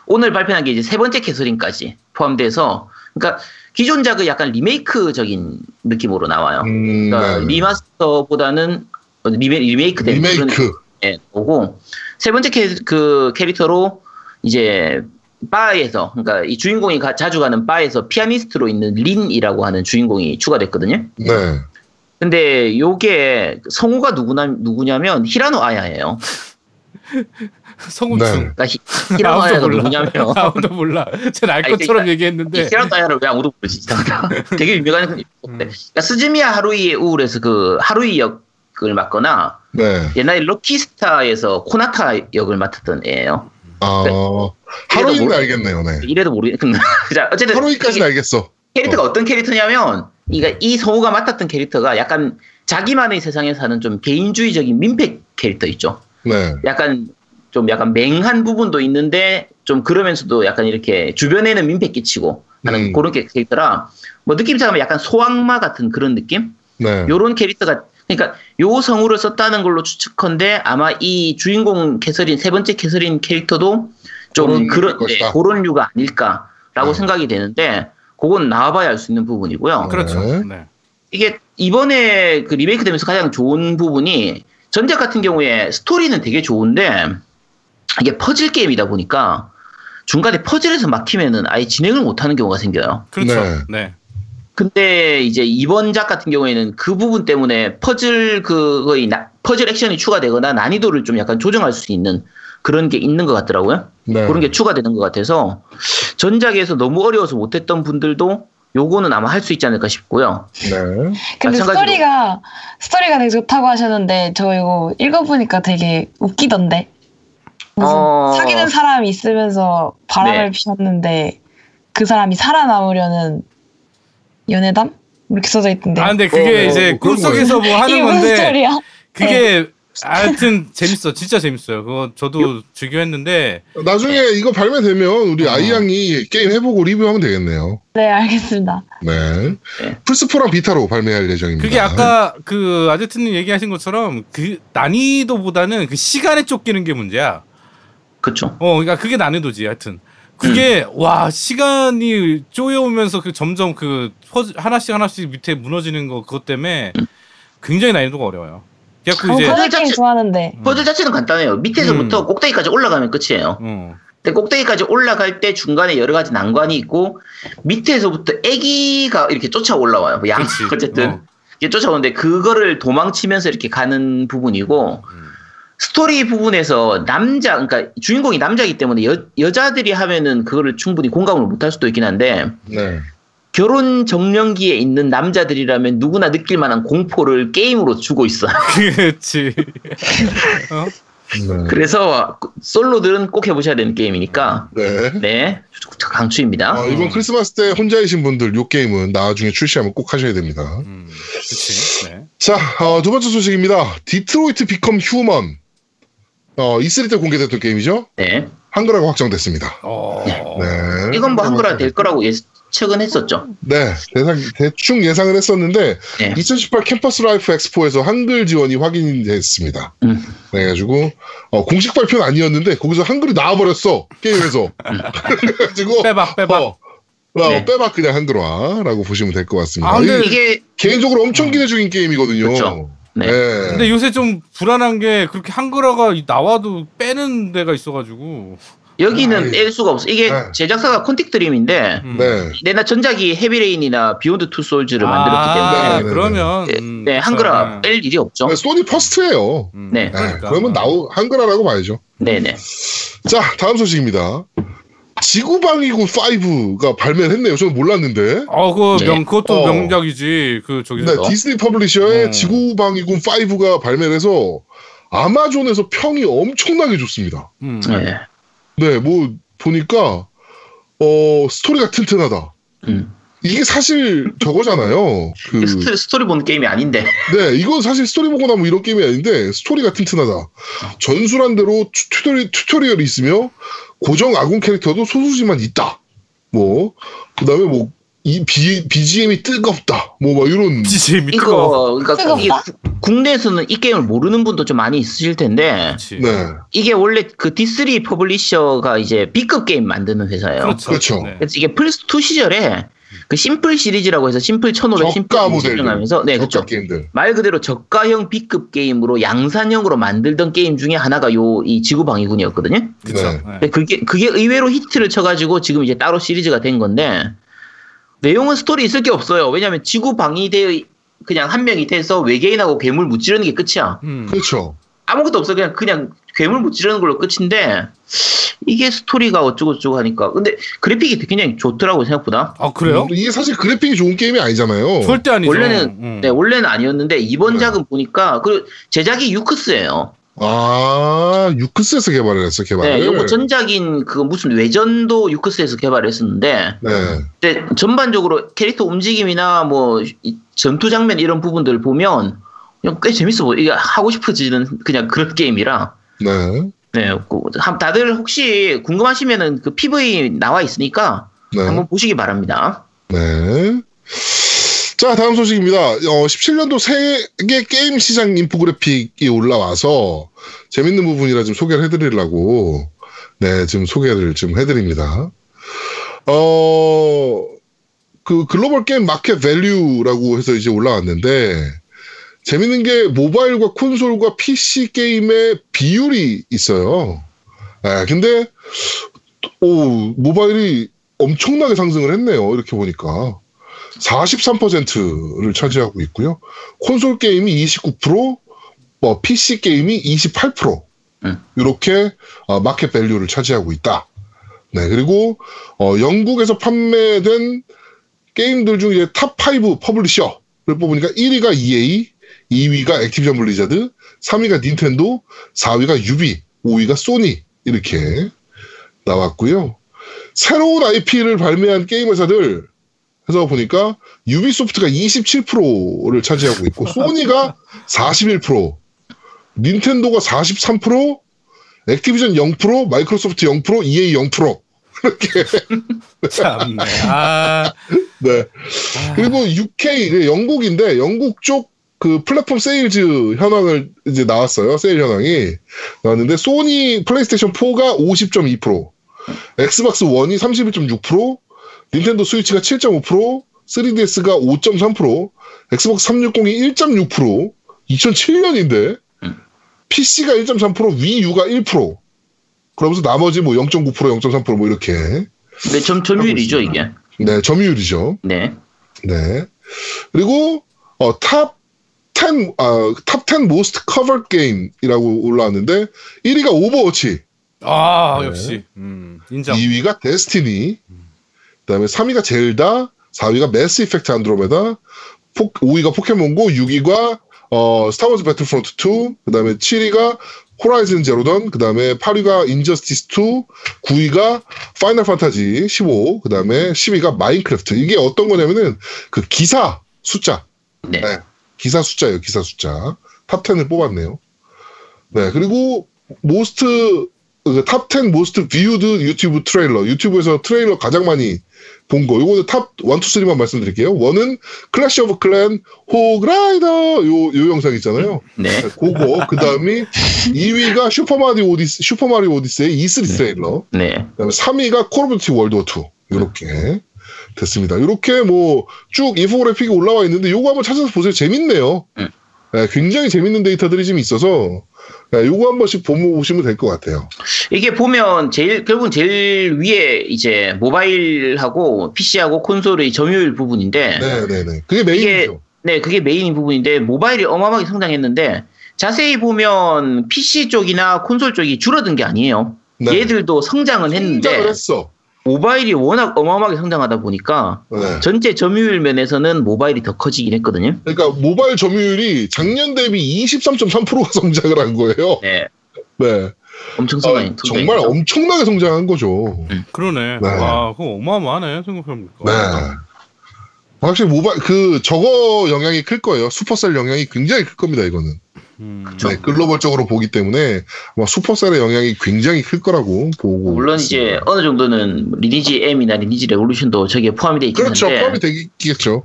오늘 발표한 게 이제 세 번째 캐서린까지 포함돼서 그러니까 기존작의 약간 리메이크적인 느낌으로 나와요. 음, 그러니까 네. remaster보다는 리메, 리메이크 된 그런 리메이크. 예, 오고 세 번째 캐, 그 캐릭터로 이제 바에서 그러니까 이 주인공이 가- 자주 가는 바에서 피아니스트로 있는 린이라고 하는 주인공이 추가됐거든요. 네. 근데 요게 성우가 누구나 누구냐면 히라노 아야예요. [laughs] [laughs] 성우충. 네. 그러니까 히, 히라노 아야가 누구냐면 아무도 몰라. 쟤알 [laughs] 아니, 것처럼 그러니까 얘기했는데. 히라노 아야를 왜 아무도 모르지? [laughs] 되게 유명한 건데. 그러니까 스즈미야 하루이의 우울에서 그 하루이 역을 맡거나 네. 옛날에 럭키스타에서 코나타 역을 맡았던 애예요. 아, 하루이는 모르- 알겠네요. 네. 이래도 모르겠. 자 어쨌든 하루이까지는 알겠어. 캐릭터가 어 떤 캐릭터냐면 이가 이 성우가 맡았던 캐릭터가 약간 자기만의 세상에 사는 좀 개인주의적인 민폐 캐릭터 있죠. 네. 약간 좀 약간 맹한 부분도 있는데 좀 그러면서도 약간 이렇게 주변에는 민폐 끼치고 하는 음. 그런 캐- 캐릭터라 뭐 느낌상 약간 소악마 같은 그런 느낌? 네. 요런 캐릭터가 그러니까 요 성우를 썼다는 걸로 추측컨대 아마 이 주인공 캐서린 세 번째 캐서린 캐릭터도 좀 그런 네. 그런 류가 아닐까라고 네. 생각이 되는데 그건 나와봐야 알 수 있는 부분이고요. 그렇죠. 네. 네. 이게 이번에 그 리메이크 되면서 가장 좋은 부분이 전작 같은 경우에 스토리는 되게 좋은데 이게 퍼즐 게임이다 보니까 중간에 퍼즐에서 막히면은 아예 진행을 못하는 경우가 생겨요. 그렇죠. 네. 네. 근데 이제 이번 작 같은 경우에는 그 부분 때문에 퍼즐 그거의 나- 퍼즐 액션이 추가되거나 난이도를 좀 약간 조정할 수 있는 그런 게 있는 것 같더라고요. 네. 그런 게 추가되는 것 같아서 전작에서 너무 어려워서 못했던 분들도 요거는 아마 할 수 있지 않을까 싶고요. 네. 근데 마찬가지로. 스토리가 스토리가 되게 좋다고 하셨는데 저 이거 읽어보니까 되게 웃기던데. 무슨 어. 사귀는 사람이 있으면서 바람을 네. 피웠는데 그 사람이 살아남으려는 연애담 이렇게 써져 있던데. 아 근데 그게 어, 이제 뭐 꿈속에서 뭐 하는 이게 무슨 건데 스토리야? 그게 하여튼 재밌어. 진짜 재밌어요. 그거 저도 즐겨 했는데 나중에 이거 발매되면 우리 어. 아이양이 게임 해보고 리뷰하면 되겠네요. 네 알겠습니다. 네. 네. 플스4랑 비타로 발매할 예정입니다. 그게 아까 그 아제트님 얘기하신 것처럼 그 난이도보다는 그 시간에 쫓기는 게 문제야. 그쵸. 어, 그러니까 그게 난이도지. 하여튼 그게 음. 와 시간이 쪼여오면서 그 점점 그 퍼즐 하나씩 하나씩 밑에 무너지는 거 그것 때문에 굉장히 난이도가 어려워요. 그래갖고 어, 이제 퍼즐 자체- 좋아하는데 퍼즐 자체는 간단해요. 밑에서부터 음. 꼭대기까지 올라가면 끝이에요. 어. 근데 꼭대기까지 올라갈 때 중간에 여러 가지 난관이 있고 밑에서부터 애기가 이렇게 쫓아 올라와요. 양. [laughs] 어쨌든 어. 이게 쫓아오는데 그거를 도망치면서 이렇게 가는 부분이고 음. 스토리 부분에서 남자 그러니까 주인공이 남자이기 때문에 여, 여자들이 하면은 그거를 충분히 공감을 못할 수도 있긴 한데 네. 결혼 적령기에 있는 남자들이라면 누구나 느낄 만한 공포를 게임으로 주고 있어요. [laughs] [laughs] 그렇지. [laughs] 어? 네. 그래서 솔로들은 꼭 해보셔야 되는 게임이니까 네. 네 강추입니다. 어, 이번 크리스마스 때 혼자이신 분들 요 게임은 나중에 출시하면 꼭 하셔야 됩니다. 음, 그렇지. 네. 자, 어, 두 번째 소식입니다. 디트로이트 비컴 휴먼. 어, E3 때 공개됐던 게임이죠? 네. 한글화가 확정됐습니다. 어. 네. 이건 뭐 한글화 될 거라고 예측은 했었죠. 네, 대상, 대충 예상을 했었는데, 네. 2018 캠퍼스 라이프 엑스포에서 한글 지원이 확인이 됐습니다. 음. 그래가지고, 어, 공식 발표는 아니었는데, 거기서 한글이 나와버렸어, 게임에서. [laughs] 그래가지고, 빼박 빼박. 어, 어, 네. 빼박 그냥 한글화라고 보시면 될 것 같습니다. 아, 근데- 이게 이게 개인적으로 엄청 기대 중인 게임이거든요. 그렇죠. 네. 네. 근데 요새 좀 불안한 게 그렇게 한글화가 나와도 빼는 데가 있어가지고 여기는 아이. 뺄 수가 없어. 이게 네. 제작사가 퀀틱 드림인데 음. 네. 내나 전작이 헤비레인이나 비욘드 투 솔즈를 만들었기 때문에 네, 네, 네. 그러면 네, 음, 네, 한글화 네. 뺄 일이 없죠. 네, 소니 first예요. 음, 네. 네, 그러니까. 그러면 나오 한글화라고 봐야죠. 네네. 자, 다음 소식입니다. 지구방위군 5가 발매를 했네요. 저는 몰랐는데. 어, 그 네. 명, 그것도 어. 명작이지. 그 저기. 네, 디쓰리 퍼블리셔의 음. 지구방위군 5가 발매를 해서 아마존에서 평이 엄청나게 좋습니다. 음. 네. 네, 뭐 보니까 어 스토리가 튼튼하다. 음. 이게 사실 저거잖아요. [laughs] 그 스토리, 스토리 보는 게임이 아닌데. [laughs] 네, 이건 사실 스토리 보고 나면 이런 게임이 아닌데 스토리가 튼튼하다. 전술한 대로 tu- tutori, tutorial이 있으며 고정 아군 캐릭터도 소수지만 있다. 뭐 그다음에 뭐 이 BGM이 뜨겁다. 뭐 막 이런 미끄러. 이거 그러니까 뜨겁다? 이게 구- 국내에서는 이 게임을 모르는 분도 좀 많이 있으실 텐데 그렇지. 네, 이게 원래 그 D3 publisher가 이제 B급 게임 만드는 회사예요. 그렇죠. 그렇죠. 네. 그래서 이게 플스 2 시절에 그 심플 시리즈라고 해서 심플 1500, 심플 저가 모델들. 하면서 네, 그렇죠. 게임들. 말 그대로 저가형 B급 게임으로 양산형으로 만들던 게임 중에 하나가 요 이 지구 방위군이었거든요. 그렇죠. 네. 그게 그게 의외로 히트를 쳐가지고 지금 이제 따로 시리즈가 된 건데 내용은 스토리 있을 게 없어요. 왜냐하면 지구 방위대 그냥 한 명이 돼서 외계인하고 괴물 무찌르는 게 끝이야. 음. 그렇죠. 아무것도 없어 그냥 그냥 괴물 무찌르는 걸로 끝인데 이게 스토리가 어쩌고저쩌고 하니까 근데 그래픽이 굉장히 좋더라고 생각보다. 아 그래요? 음, 이게 사실 그래픽이 좋은 게임이 아니잖아요. 절대 아니죠. 원래는 음. 네 원래는 아니었는데 이번 네. 작은 보니까 그 제작이 유크스예요. 아, 유크스에서 개발을 했어, 개발을. 네, 요거 전작인 그 무슨 외전도 유크스에서 개발했었는데 네. 근데 전반적으로 캐릭터 움직임이나 뭐이 전투 장면 이런 부분들 보면 그냥 꽤 재밌어 보여. 이게 하고 싶어지는 그냥 그런 게임이라. 네. 네, 그, 한- 다들 혹시 궁금하시면은 그 PV 나와 있으니까 네. 한번 보시기 바랍니다. 네. 자, 다음 소식입니다. 어, 17년도 세계 게임 시장 인포그래픽이 올라와서 재밌는 부분이라 좀 소개를 해드리려고, 네, 지금 소개를 좀 해드립니다. 어, 그 global game market value라고 해서 이제 올라왔는데, 재밌는 게 모바일과 콘솔과 PC 게임의 비율이 있어요. 네, 근데, 오, 모바일이 엄청나게 상승을 했네요. 이렇게 보니까. 43%를 차지하고 있고요. 콘솔 게임이 29%, 뭐 PC 게임이 28%. 음. 이렇게 어, market value를 차지하고 있다. 네, 그리고 어, 영국에서 판매된 게임들 중에 top 5 publisher를 뽑으니까 1위가 EA, 2위가 액티비전 블리자드, 3위가 닌텐도, 4위가 유비, 5위가 소니 이렇게 나왔고요. 새로운 IP를 발매한 게임 회사들 해서 보니까 유비소프트가 27%를 차지하고 있고 [laughs] 소니가 41%, 닌텐도가 43%, 액티비전 0%, 마이크로소프트 0%, EA 0% 이렇게 참네. 아, 네. 그리고 UK 그 영국인데 영국 쪽 그 platform sales 현황을 이제 나왔어요. 세일 현황이 나왔는데 소니 플레이스테이션 4가 50.2%, 엑스박스 1이 31.6%, 닌텐도 스위치가 7.5%, 3DS가 5.3%, 엑스박스 360이 1.6%, 2007년인데 음. PC가 1.3%, 위유가 1%. 그러면서 나머지 뭐 0.9%, 0.3%뭐 이렇게 근데 점, 점유율이죠, 이게. 네 점유율이죠. 네. 네. 그리고 어, top 10, 아, top 10 most covered game이라고 올라왔는데 1위가 오버워치, 아 네. 역시 음, 인정. 2위가 데스티니, 그다음에 3위가 젤다, 4위가 매스 이펙트 안드로메다, 포, 5위가 포켓몬고, 6위가 어, 스타워즈 배틀프론트 2, 그다음에 7위가 호라이즌 제로던, 그다음에 8위가 인저스티스 2, 9위가 파이널 판타지 15, 그다음에 10위가 마인크래프트. 이게 어떤 거냐면은 그 기사 숫자. 네. 네. 기사 숫자예요, 기사 숫자. top 10을 뽑았네요. 네, 그리고 most 그 top 10 most viewed YouTube trailer. 유튜브에서 트레일러 가장 많이 본 거. 요거는 top 1, 2, 3만 말씀드릴게요. one은 클래시 오브 클랜 호그라이더 요, 요 영상 있잖아요. 네. 그거. 그 다음이 2위가 슈퍼마리오 오디세 슈퍼마리오 오디세이 E3 trailer. 네. 그 다음에 3위가 콜 오브 듀티 월드 워 2. 이렇게 됐습니다. 이렇게 뭐 쭉 인포그래픽이 올라와 있는데 요거 한번 찾아서 보세요. 재밌네요. 음. 예, 굉장히 재밌는 데이터들이 좀 있어서 예, 요거 한 번씩 보시면 될 것 같아요. 이게 보면 제일 결국은 제일 위에 이제 모바일하고 PC하고 콘솔의 점유율 부분인데 네, 네, 네. 그게 메인이죠. 네 그게 메인 부분인데 모바일이 어마어마하게 성장했는데 자세히 보면 PC 쪽이나 콘솔 쪽이 줄어든 게 아니에요. 네. 얘들도 성장은 했는데 성장을 했어. 모바일이 워낙 어마어마하게 성장하다 보니까 네. 전체 점유율 면에서는 모바일이 더 커지긴 했거든요. 그러니까 모바일 점유율이 작년 대비 23.3%가 [laughs] 성장을 한 거예요. 네, 네. 엄청 아, 성장. 정말 엄청나게 성장한 거죠. 그러네. 네. 와, 그거 어마어마하네 생각해보니까. 네. 확실히 모바일 그 저거 영향이 클 거예요. 슈퍼셀 영향이 굉장히 클 겁니다. 이거는. 음. 네, 글로벌적으로 보기 때문에 아마 슈퍼셀의 영향이 굉장히 클 거라고 보고. 물론 있습니다. 이제 어느 정도는 리니지 M이나 리니지 레볼루션도 저기에 포함이 돼 있긴 그렇죠. 한데 포함이 되겠죠.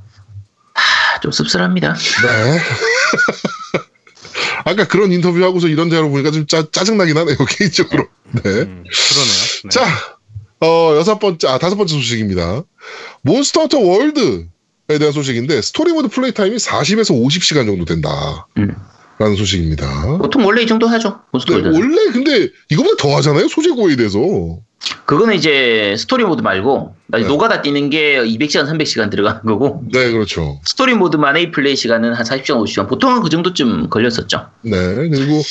아, 좀 씁쓸합니다. 네. [laughs] 아까 그런 인터뷰 하고서 이런 대화로 보니까 좀 짜, 짜증나긴 하네요, [laughs] 개인적으로. 네. 음, 그러네요. 네. 자, 어, 여섯 번째, 아, 다섯 번째 소식입니다. 몬스터 헌터 월드에 대한 소식인데, 스토리 모드 플레이 타임이 40에서 50시간 정도 된다. 음. 라는 소식입니다. 보통 원래 이 정도 하죠. 네. 원래 근데 이거보다 더 하잖아요, 소재 고에 대해서. 그거는 이제 스토리 모드 말고 네. 노가다 뛰는 게 200시간, 300시간 들어가는 거고 네, 그렇죠. 스토리 모드만의 플레이 시간은 한 40시간, 50시간. 보통은 그 정도쯤 걸렸었죠. 네, 그리고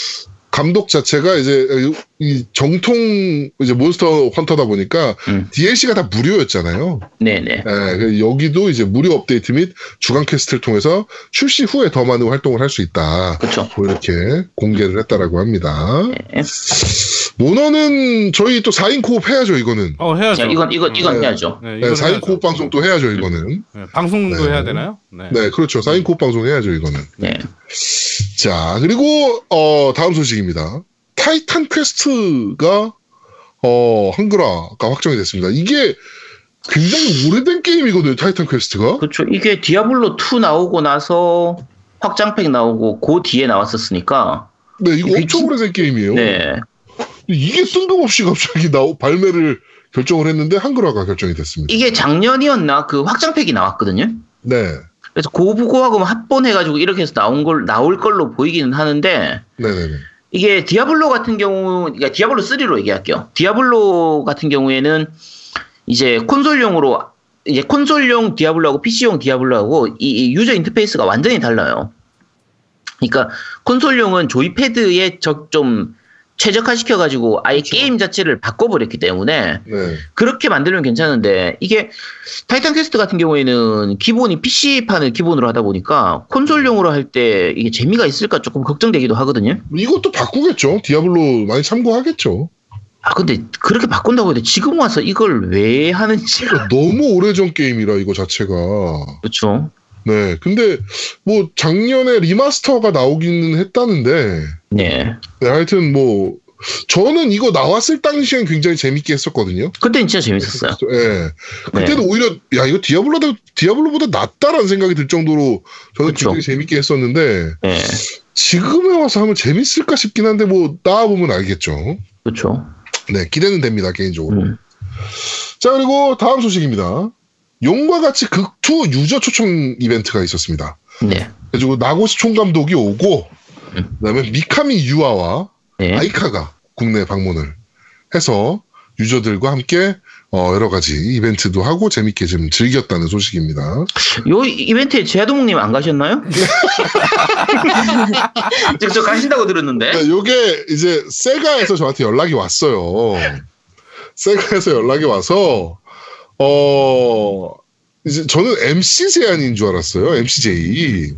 감독 자체가 이제 이 정통 이제 몬스터 헌터다 보니까 음. DLC가 다 무료였잖아요. 네네. 예, 그 여기도 이제 무료 업데이트 및 주간 quest를 통해서 출시 후에 더 많은 활동을 할 수 있다. 그렇죠. 뭐 이렇게 공개를 했다라고 합니다. 네. 몬헌은 저희 또 4인 co-op 해야죠, 이거는. 어 해야죠. 자, 이건 이건 이건 네. 해야죠. 네, 네, 이건 4인 해야죠. co-op 방송 또 해야죠, 이거는. 네, 방송도 네. 해야 되나요? 네. 네, 그렇죠. 4인 co-op 방송 해야죠, 이거는. 네. 자, 그리고, 어, 다음 소식입니다. 타이탄 퀘스트가, 어, 한글화가 확정이 됐습니다. 이게 굉장히 오래된 게임이거든요, 타이탄 퀘스트가. 그렇죠. 이게 디아블로 2 나오고 나서 확장팩 나오고 그 뒤에 나왔었으니까. 네, 이거 엄청 진- 오래된 게임이에요. 네. 이게 뜬금없이 갑자기 나오, 발매를 결정을 했는데 한글화가 결정이 됐습니다. 이게 작년이었나 그 확장팩이 나왔거든요. 네. 그래서 고부고하고 합본해가지고 이렇게 해서 나온 걸 나올 걸로 보이기는 하는데 네네네. 이게 디아블로 같은 경우, 그러니까 디아블로 3로 얘기할게요. 디아블로 같은 경우에는 이제 콘솔용으로 이제 콘솔용 디아블로하고 PC용 디아블로하고 이, 이 유저 인터페이스가 완전히 달라요. 그러니까 콘솔용은 joypad에 적- 좀 최적화시켜가지고 아예 게임 자체를 바꿔버렸기 때문에 네. 그렇게 만들면 괜찮은데 이게 타이탄 퀘스트 같은 경우에는 기본이 PC판을 기본으로 하다 보니까 콘솔용으로 할 때 이게 재미가 있을까 조금 걱정되기도 하거든요. 이것도 바꾸겠죠. 디아블로 많이 참고하겠죠. 아 근데 그렇게 바꾼다고 해도 지금 와서 이걸 왜 하는지가 너무 오래전 게임이라 이거 자체가. 그렇죠. 네. 근데 뭐 작년에 remaster가 나오기는 했다는데 네. 네, 하여튼 뭐 저는 이거 나왔을 당시엔 굉장히 재밌게 했었거든요. 그때는 진짜 재밌었어요. 예. 그때도 오히려 야 이거 디아블로보다 디아블로보다 낫다라는 생각이 들 정도로 저는 그쵸. 굉장히 재밌게 했었는데 네. 지금에 와서 하면 재밌을까 싶긴 한데 뭐 나와 보면 알겠죠. 그렇죠. 네, 기대는 됩니다 개인적으로. 음. 자 그리고 다음 소식입니다. 용과 같이 극투 유저 초청 이벤트가 있었습니다. 네. 그래가지고 나고시 총감독이 오고 음. 그다음에 미카미 유아와 네. 아이카가 국내 방문을 해서 유저들과 함께 어, 여러 가지 이벤트도 하고 재밌게 좀 즐겼다는 소식입니다. 요 이벤트에 제아동님 안 가셨나요? [laughs] 저, 저 가신다고 들었는데. 네, 요게 이제 세가에서 저한테 연락이 왔어요. 세가에서 연락이 와서 어 이제 저는 MC 제안인 줄 알았어요. MCJ.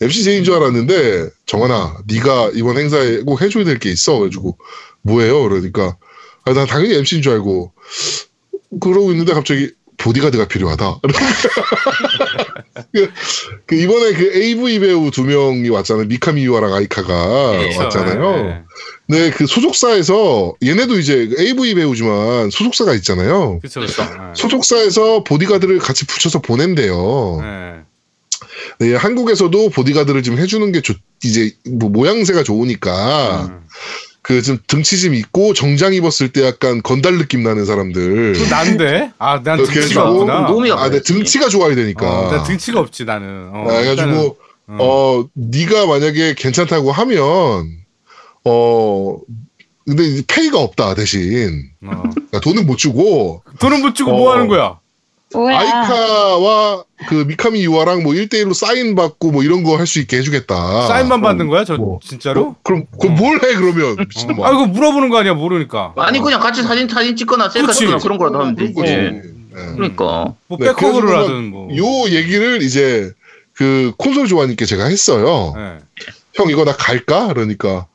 MCJ인 줄 알았는데 정환아, 네가 이번 행사에 꼭 해줘야 될 게 있어. 그래가지고 뭐예요? 그러니까 아, 난 당연히 MC인 줄 알고 그러고 있는데 갑자기 보디가드가 필요하다. [laughs] [laughs] 그, 그 이번에 그 AV 배우 두 명이 왔잖아요. 미카미 유아랑 아이카가 그렇죠. 왔잖아요. 네. 네, 그 소속사에서 얘네도 이제 AV 배우지만 소속사가 있잖아요. 그렇죠, 그렇죠. 소속사에서 보디가드를 같이 붙여서 보낸대요. 네. 네, 한국에서도 보디가드를 좀 해주는 게 좋, 이제 뭐 모양새가 좋으니까 음. 그좀 등치 좀 있고 정장 입었을 때 약간 건달 느낌 나는 사람들. 또 난데? 아, 난 이렇게 등치가 없구나. 몸이 아, 내 등치가 좋아야 되니까. 어, 나 등치가 없지 나는. 어, 아, 그래가지고 어. 어, 네가 만약에 괜찮다고 하면, 어, 근데 이제 페이가 없다, 대신. 어. 그러니까 돈은 못 주고, 돈은 못 주고 뭐 어. 하는 거야? 뭐야? 아이카와 그 미카미 유아랑 뭐 1대1로 사인 받고 뭐 이런 거 할 수 있게 해주겠다. 사인만 받는 거야? 저 뭐. 진짜로? 어, 그럼, 그럼 뭘 해, 그러면? 미친놈아. 아 이거 물어보는 거 아니야 모르니까. 아니 그냥 같이 사진 사진 찍거나 셀카 그치. 찍거나 그런 거라도 하면 되지. 거지. 예. 네. 그러니까 뭐 네, 백허그를 하든 뭐. 요 얘기를 이제 그 콘솔 조아님께 제가 했어요. 네. 형 이거 나 갈까? 그러니까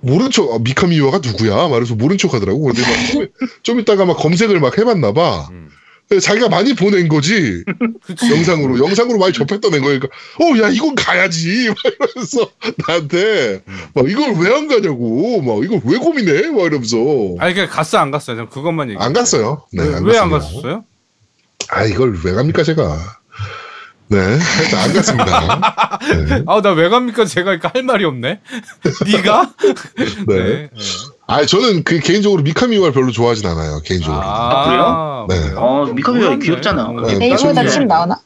모른 척 아, 미카미 유아가 누구야? 말해서 모른 척 하더라고. 막 [laughs] 좀, 좀 있다가 막 검색을 막 해봤나 봐. 음. 근데 자기가 많이 보낸 거지. [laughs] 그치. 영상으로. 영상으로 많이 접했던 애 거니까, 어, 야, 이건 가야지. [laughs] 막 이러면서 나한테, 음. 막 이걸 왜 안 가냐고. 막 이걸 왜 고민해? 막 이러면서. 아니 그냥 갔어 안 갔어요? 전 그것만 얘기. 안 갔어요. 네, 안왜 안. 갔었어요? 아, 이걸 왜 갑니까, 제가. 네, 일단 안 갔습니다. 네. [laughs] 아 나 왜 갑니까? 제가 할 말이 없네. 네가? 네. 네. 아, 저는 그 개인적으로 미카미 유아를 별로 좋아하진 않아요, 개인적으로. 아, 그래요? 네. 어, 미카미 몰랐네. 귀엽잖아. 어. 네. 네이버에다 나중에- 침 나오나?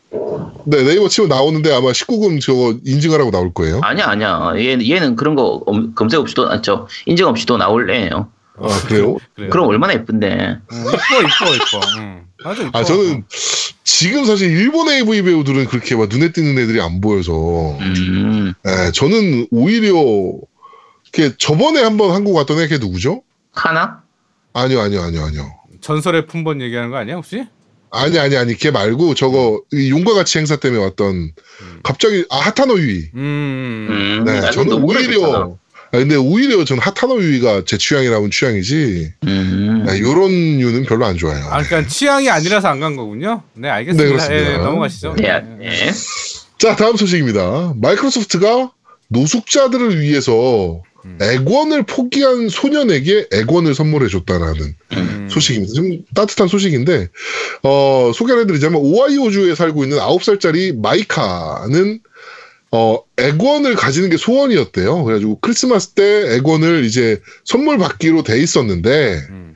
네, 네이버 치면 나오는데 아마 19금 저거 인증하라고 나올 거예요. 아니야 아니야. 얘 얘는 그런 거 엄- 검색 없이도 아, 저 인증 없이도 나올 애예요. 아, 그래요? 그래요. 그럼 얼마나 예쁜데. 어, 이뻐 이뻐 이뻐. 응. 아주 이뻐. 아, 저는 지금 사실 일본 AV 배우들은 그렇게 막 눈에 띄는 애들이 안 보여서, 음. 예, 저는 오히려, 걔 저번에 한번 한국 왔던 애 걔 누구죠? 하나? 아니요, 아니요, 아니요, 아니요. 전설의 품번 얘기하는 거 아니야 혹시? 아니, 아니, 아니, 걔 말고 저거, 이 용과 같이 행사 때문에 왔던, 갑자기, 아, 하타노 유이. 음. 음. 네, 아, 저는. 오히려, 아, 근데 오히려 전 하타노 유이가 제 취향이라면 취향이지, 음. 네, 요런 유는 별로 안 좋아해요. 아 그러니까 취향이 아니라서 안 간 거군요. 네 알겠습니다. 네, 그렇습니다. 예, 넘어가시죠. 네. 네. 자, 다음 소식입니다. 마이크로소프트가 노숙자들을 위해서 음. 액원을 포기한 소년에게 액원을 선물해줬다라는 음. 소식입니다. 좀 따뜻한 소식인데, 어, 소개를 해드리자면, 오하이오주에 살고 있는 9살짜리 마이카는, 어, 액원을 가지는 게 소원이었대요. 그래가지고 크리스마스 때 액원을 이제 선물 받기로 돼 있었는데, 음.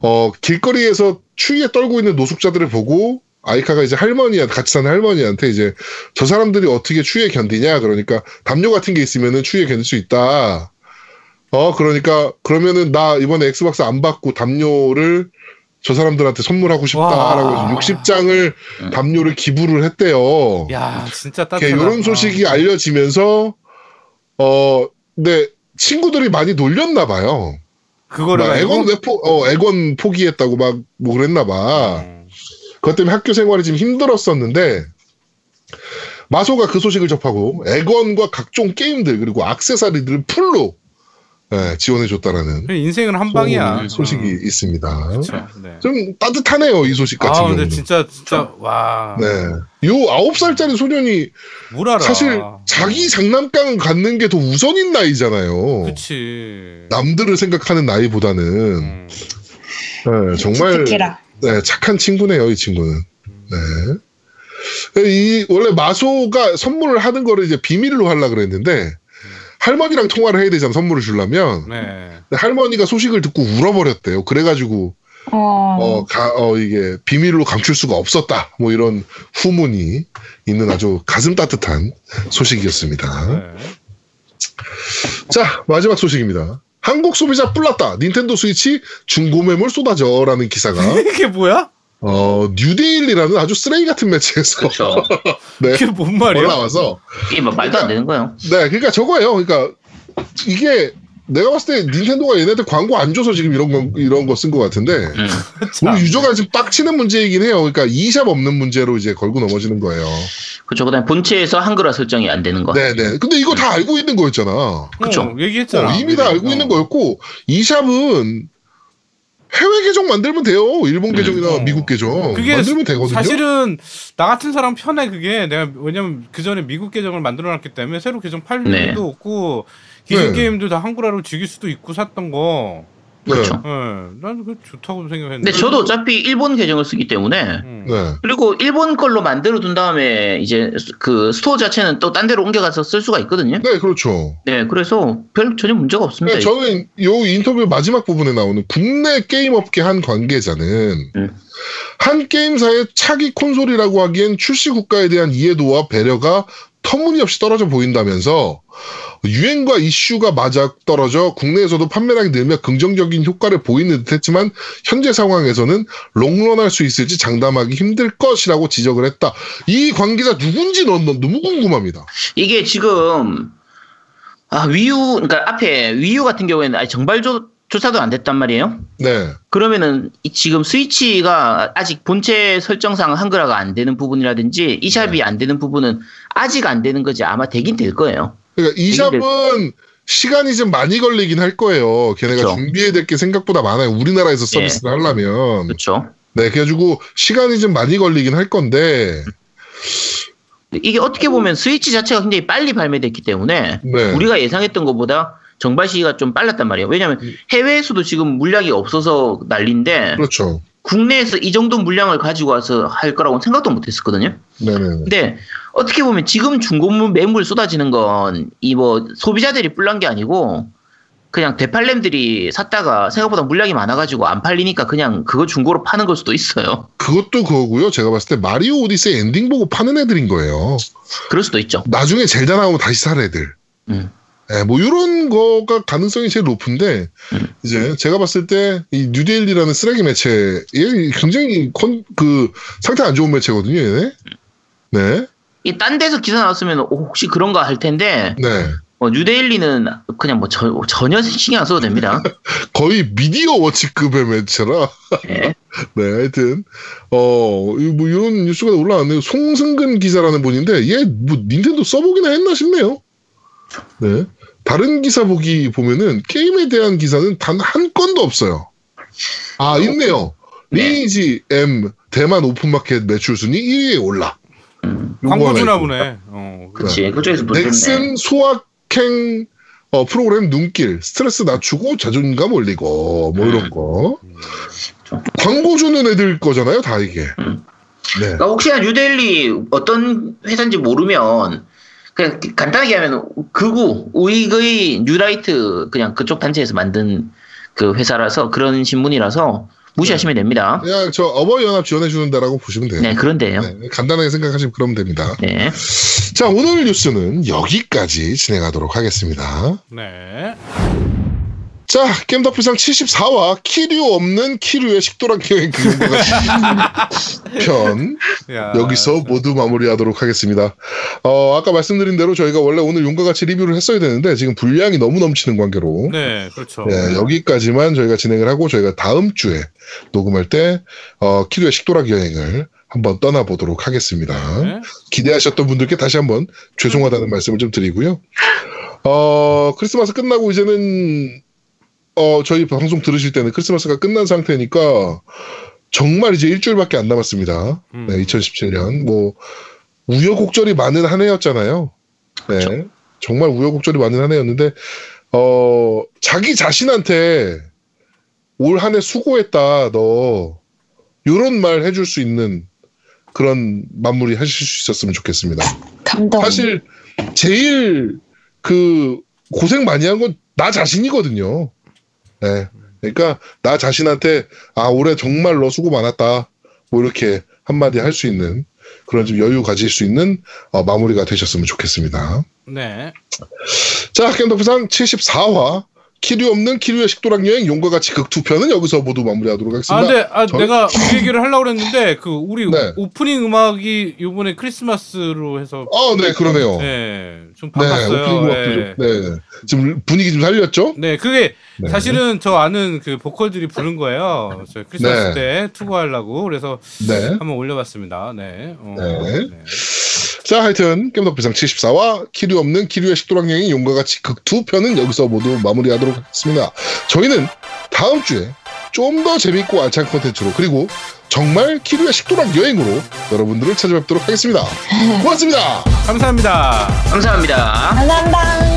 어, 길거리에서 추위에 떨고 있는 노숙자들을 보고 아이카가 이제 할머니한테 같이 사는 할머니한테 이제 저 사람들이 어떻게 추위에 견디냐 그러니까 담요 같은 게 있으면은 추위에 견딜 수 있다. 어 그러니까 그러면은 나 이번에 엑스박스 안 받고 담요를 저 사람들한테 선물하고 싶다라고 와. 해서 60장을 담요를 기부를 했대요. 야 진짜 따뜻하다. 이런 소식이 알려지면서 어 근데 친구들이 많이 놀렸나 봐요. 그거를 왜 포, 어, 액원 포기했다고 막 뭐 그랬나 봐. 음. 그것 때문에 학교 생활이 좀 힘들었었는데 마소가 그 소식을 접하고 액원과 각종 게임들 그리고 악세사리들을 풀로 예, 지원해줬다라는 인생은 한 방이야. 좋은 소식이 음. 있습니다. 그쵸. 네. 좀 따뜻하네요 이 소식 같은 아 경우는. 근데 진짜 진짜 와. 네. 요 아홉 살짜리 소년이 뭘 알아. 사실 자기 장난감 갖는 게 더 우선인 나이잖아요. 그치. 남들을 생각하는 나이보다는 음. 네, 정말 기특해라. 네, 착한 친구네요, 이 친구는. 네. 이 원래 마소가 선물을 하는 거를 이제 비밀로 하려 그랬는데 할머니랑 통화를 해야 되잖아 선물을 주려면 네. 할머니가 소식을 듣고 울어버렸대요. 그래가지고 어, 어, 가, 어 이게 비밀로 감출 수가 없었다. 뭐 이런 후문이 있는 아주 가슴 따뜻한 소식이었습니다. 네. 자 마지막 소식입니다. 한국 소비자 뿔났다. 닌텐도 스위치 중고 매물 쏟아져라는 기사가 [laughs] 이게 뭐야? 어, 뉴데일리라는 아주 쓰레기 같은 매체에서 그렇죠. [laughs] 네, 이게 뭔 말이야? 올라와서 이게 뭐 말도 안 되는 거예요. 네, 그러니까 저거예요. 그러니까 이게 내가 봤을 때 닌텐도가 얘네들 광고 안 줘서 지금 이런 거 이런 거 쓴 것 같은데 음. 참. 우리 유저가 지금 빡치는 문제이긴 해요. 그러니까 이샵 없는 문제로 이제 걸고 넘어지는 거예요. 그렇죠. 그다음 본체에서 한글화 설정이 안 되는 거. 네, 네. 근데 이거 다 알고 있는 거였잖아. 그쵸. 어, 얘기했잖아. 어, 이미 다 알고 어. 있는 거였고 eShop은 해외 계정 만들면 돼요. 일본 음. 계정이나 어. 미국 계정 그게 만들면 되거든요. 사실은 나 같은 사람 편해 그게 내가 왜냐면 그 전에 미국 계정을 만들어놨기 때문에 새로 계정 팔 네. 일도 없고 기존 네. 게임도 다 한글화로 즐길 수도 있고 샀던 거. 네. 그렇죠. 예, 난그 좋다고 생각했는데. 근데 저도 어차피 일본 계정을 쓰기 때문에 음. 네. 그리고 일본 걸로 만들어 둔 다음에 이제 그 스토어 자체는 또 딴 데로 옮겨가서 쓸 수가 있거든요. 네, 그렇죠. 네, 그래서 별 전혀 문제가 없습니다. 네, 저는 요 인터뷰 마지막 부분에 나오는 국내 게임 업계 한 관계자는 음. 한 게임사의 차기 콘솔이라고 하기엔 출시 국가에 대한 이해도와 배려가 터무니없이 떨어져 보인다면서 유행과 이슈가 맞아 떨어져 국내에서도 판매량이 늘며 긍정적인 효과를 보이는 듯했지만 현재 상황에서는 롱런할 수 있을지 장담하기 힘들 것이라고 지적을 했다. 이 관계자 누군지 넌, 넌 너무 궁금합니다. 이게 지금 아 위유 그러니까 앞에 위유 같은 경우에는 아직 정발조 조사도 안 됐단 말이에요. 네, 그러면은 이 지금 스위치가 아직 본체 설정상 한글화가 안 되는 부분이라든지 이샵이 안 되는 부분은 아직 안 되는 거지 아마 되긴 될 거예요. 그러니까 이 되긴 샵은 시간이 좀 많이 걸리긴 할 거예요. 걔네가 그쵸. 준비해야 될 게 생각보다 많아요. 우리나라에서 서비스를 하려면. 그렇죠. 네, 그래가지고 시간이 좀 많이 걸리긴 할 건데, 이게 어떻게 보면 스위치 자체가 굉장히 빨리 발매됐기 때문에 네. 우리가 예상했던 것보다 정발 시기가 좀 빨랐단 말이에요. 왜냐하면 해외에서도 지금 물량이 없어서 난리인데 그렇죠. 국내에서 이 정도 물량을 가지고 와서 할 거라고는 생각도 못 했었거든요. 네네. 근데 어떻게 보면 지금 중고물 매물 쏟아지는 건 이 뭐 소비자들이 뿔난 게 아니고 그냥 대팔렘들이 샀다가 생각보다 물량이 많아가지고 안 팔리니까 그냥 그거 중고로 파는 걸 수도 있어요. 그것도 그거고요. 제가 봤을 때 마리오 오디세이 엔딩 보고 파는 애들인 거예요. 그럴 수도 있죠. 나중에 젤다 나오면 다시 살 애들. 음. 예, 뭐 이런 거가 가능성이 제일 높은데 음. 이제 제가 봤을 때 이 뉴데일리라는 쓰레기 매체 얘 굉장히 컨, 그 상태 안 좋은 매체거든요. 얘네. 네. 이딴 데서 기사 나왔으면 어, 혹시 그런가 할 텐데 네. 어, 뉴데일리는 그냥 뭐 저- 전혀 신경 안 써도 됩니다. [laughs] 거의 미디어 워치급의 매체라. 예. [laughs] 네, 하여튼 어, 이뭐 이런 뉴스가 올라왔네요. 송승근 기자라는 분인데 얘 뭐 닌텐도 써보기나 했나 싶네요. 네. 다른 기사 보기 보면은 게임에 대한 기사는 단 한 건도 없어요. 아, 있네요. 네. 리니지 M 대만 오픈마켓 매출 순위 1위에 올라. 음, 요거 광고 하나 주나 있고. 보네. 어, 그치. 그쪽에서 돈 줬네. 넥슨 소확행 어, 프로그램 눈길 스트레스 낮추고 자존감 올리고 뭐 이런 거 좀. 광고 주는 애들 거잖아요 다 이게 음. 네 그러니까 혹시나 뉴델리 어떤 회사인지 모르면 그냥 간단하게 하면 극우 우익의 뉴라이트 그냥 그쪽 단체에서 만든 그 회사라서 그런 신문이라서 무시하시면 됩니다. 그냥 저 어버이 연합 지원해 주는 데라고 보시면 돼요 네, 그런데요. 네, 간단하게 생각하시면 그러면 됩니다 네. 자 오늘 뉴스는 여기까지 진행하도록 하겠습니다 네. 자 게임더프상 74화 키류 없는 키류의 식도락 여행 그림과 [laughs] 편 야, 여기서 모두 마무리하도록 하겠습니다. 어, 아까 말씀드린 대로 저희가 원래 오늘 용과 같이 리뷰를 했어야 되는데 지금 분량이 너무 넘치는 관계로 네, 그렇죠. 예, 여기까지만 저희가 진행을 하고 저희가 다음 주에 녹음할 때 어, 키류의 식도락 여행을 한번 떠나보도록 하겠습니다. 네. 기대하셨던 분들께 다시 한번 죄송하다는 말씀을 좀 드리고요. 어, 크리스마스 끝나고 이제는 어, 저희 방송 들으실 때는 크리스마스가 끝난 상태니까 정말 이제 일주일밖에 안 남았습니다. 음. 네, 2017년 뭐 우여곡절이 많은 한 해였잖아요. 네, 정말 우여곡절이 많은 한 해였는데 어 자기 자신한테 올 한 해 수고했다 너 요런 말 해줄 수 있는 그런 마무리 하실 수 있었으면 좋겠습니다. 감동. 사실 제일 그 고생 많이 한 건 나 자신이거든요. 네. 그러니까 나 자신한테 아 올해 정말 너 수고 많았다. 뭐 이렇게 한마디 할 수 있는 그런 좀 여유 가질 수 있는 어, 마무리가 되셨으면 좋겠습니다. 네. 자, 겜더프상 74화 키류 없는 키류의 식도락 여행 용과 같이 극두 편은 여기서 모두 마무리하도록 아, 하겠습니다. 근데 아, 저- 내가 [laughs] 그 얘기를 하려고 그랬는데 그 우리 네. 오프닝 음악이 이번에 크리스마스로 해서 어, 네, 그러네요. 네, 네, 좀 바꿨어요. 오프닝 음악도 네. 좀, 네. 지금 분위기 좀 살렸죠? 네, 그게 네. 사실은 저 아는 그 보컬들이 부른 거예요. 저 크리스마스 네. 때 투고하려고 그래서 네. 한번 올려 봤습니다. 네. 어, 네. 네. 자, 하여튼 겜덕비상 74화 키류 없는 키류의 식도락 여행 용과 같이 극두 편은 여기서 모두 마무리하도록 하겠습니다. 저희는 다음 주에 좀 더 재밌고 알찬 콘텐츠로 그리고 정말 키류의 식도락 여행으로 여러분들을 찾아뵙도록 하겠습니다. 고맙습니다. 감사합니다. 감사합니다. 감사합니다.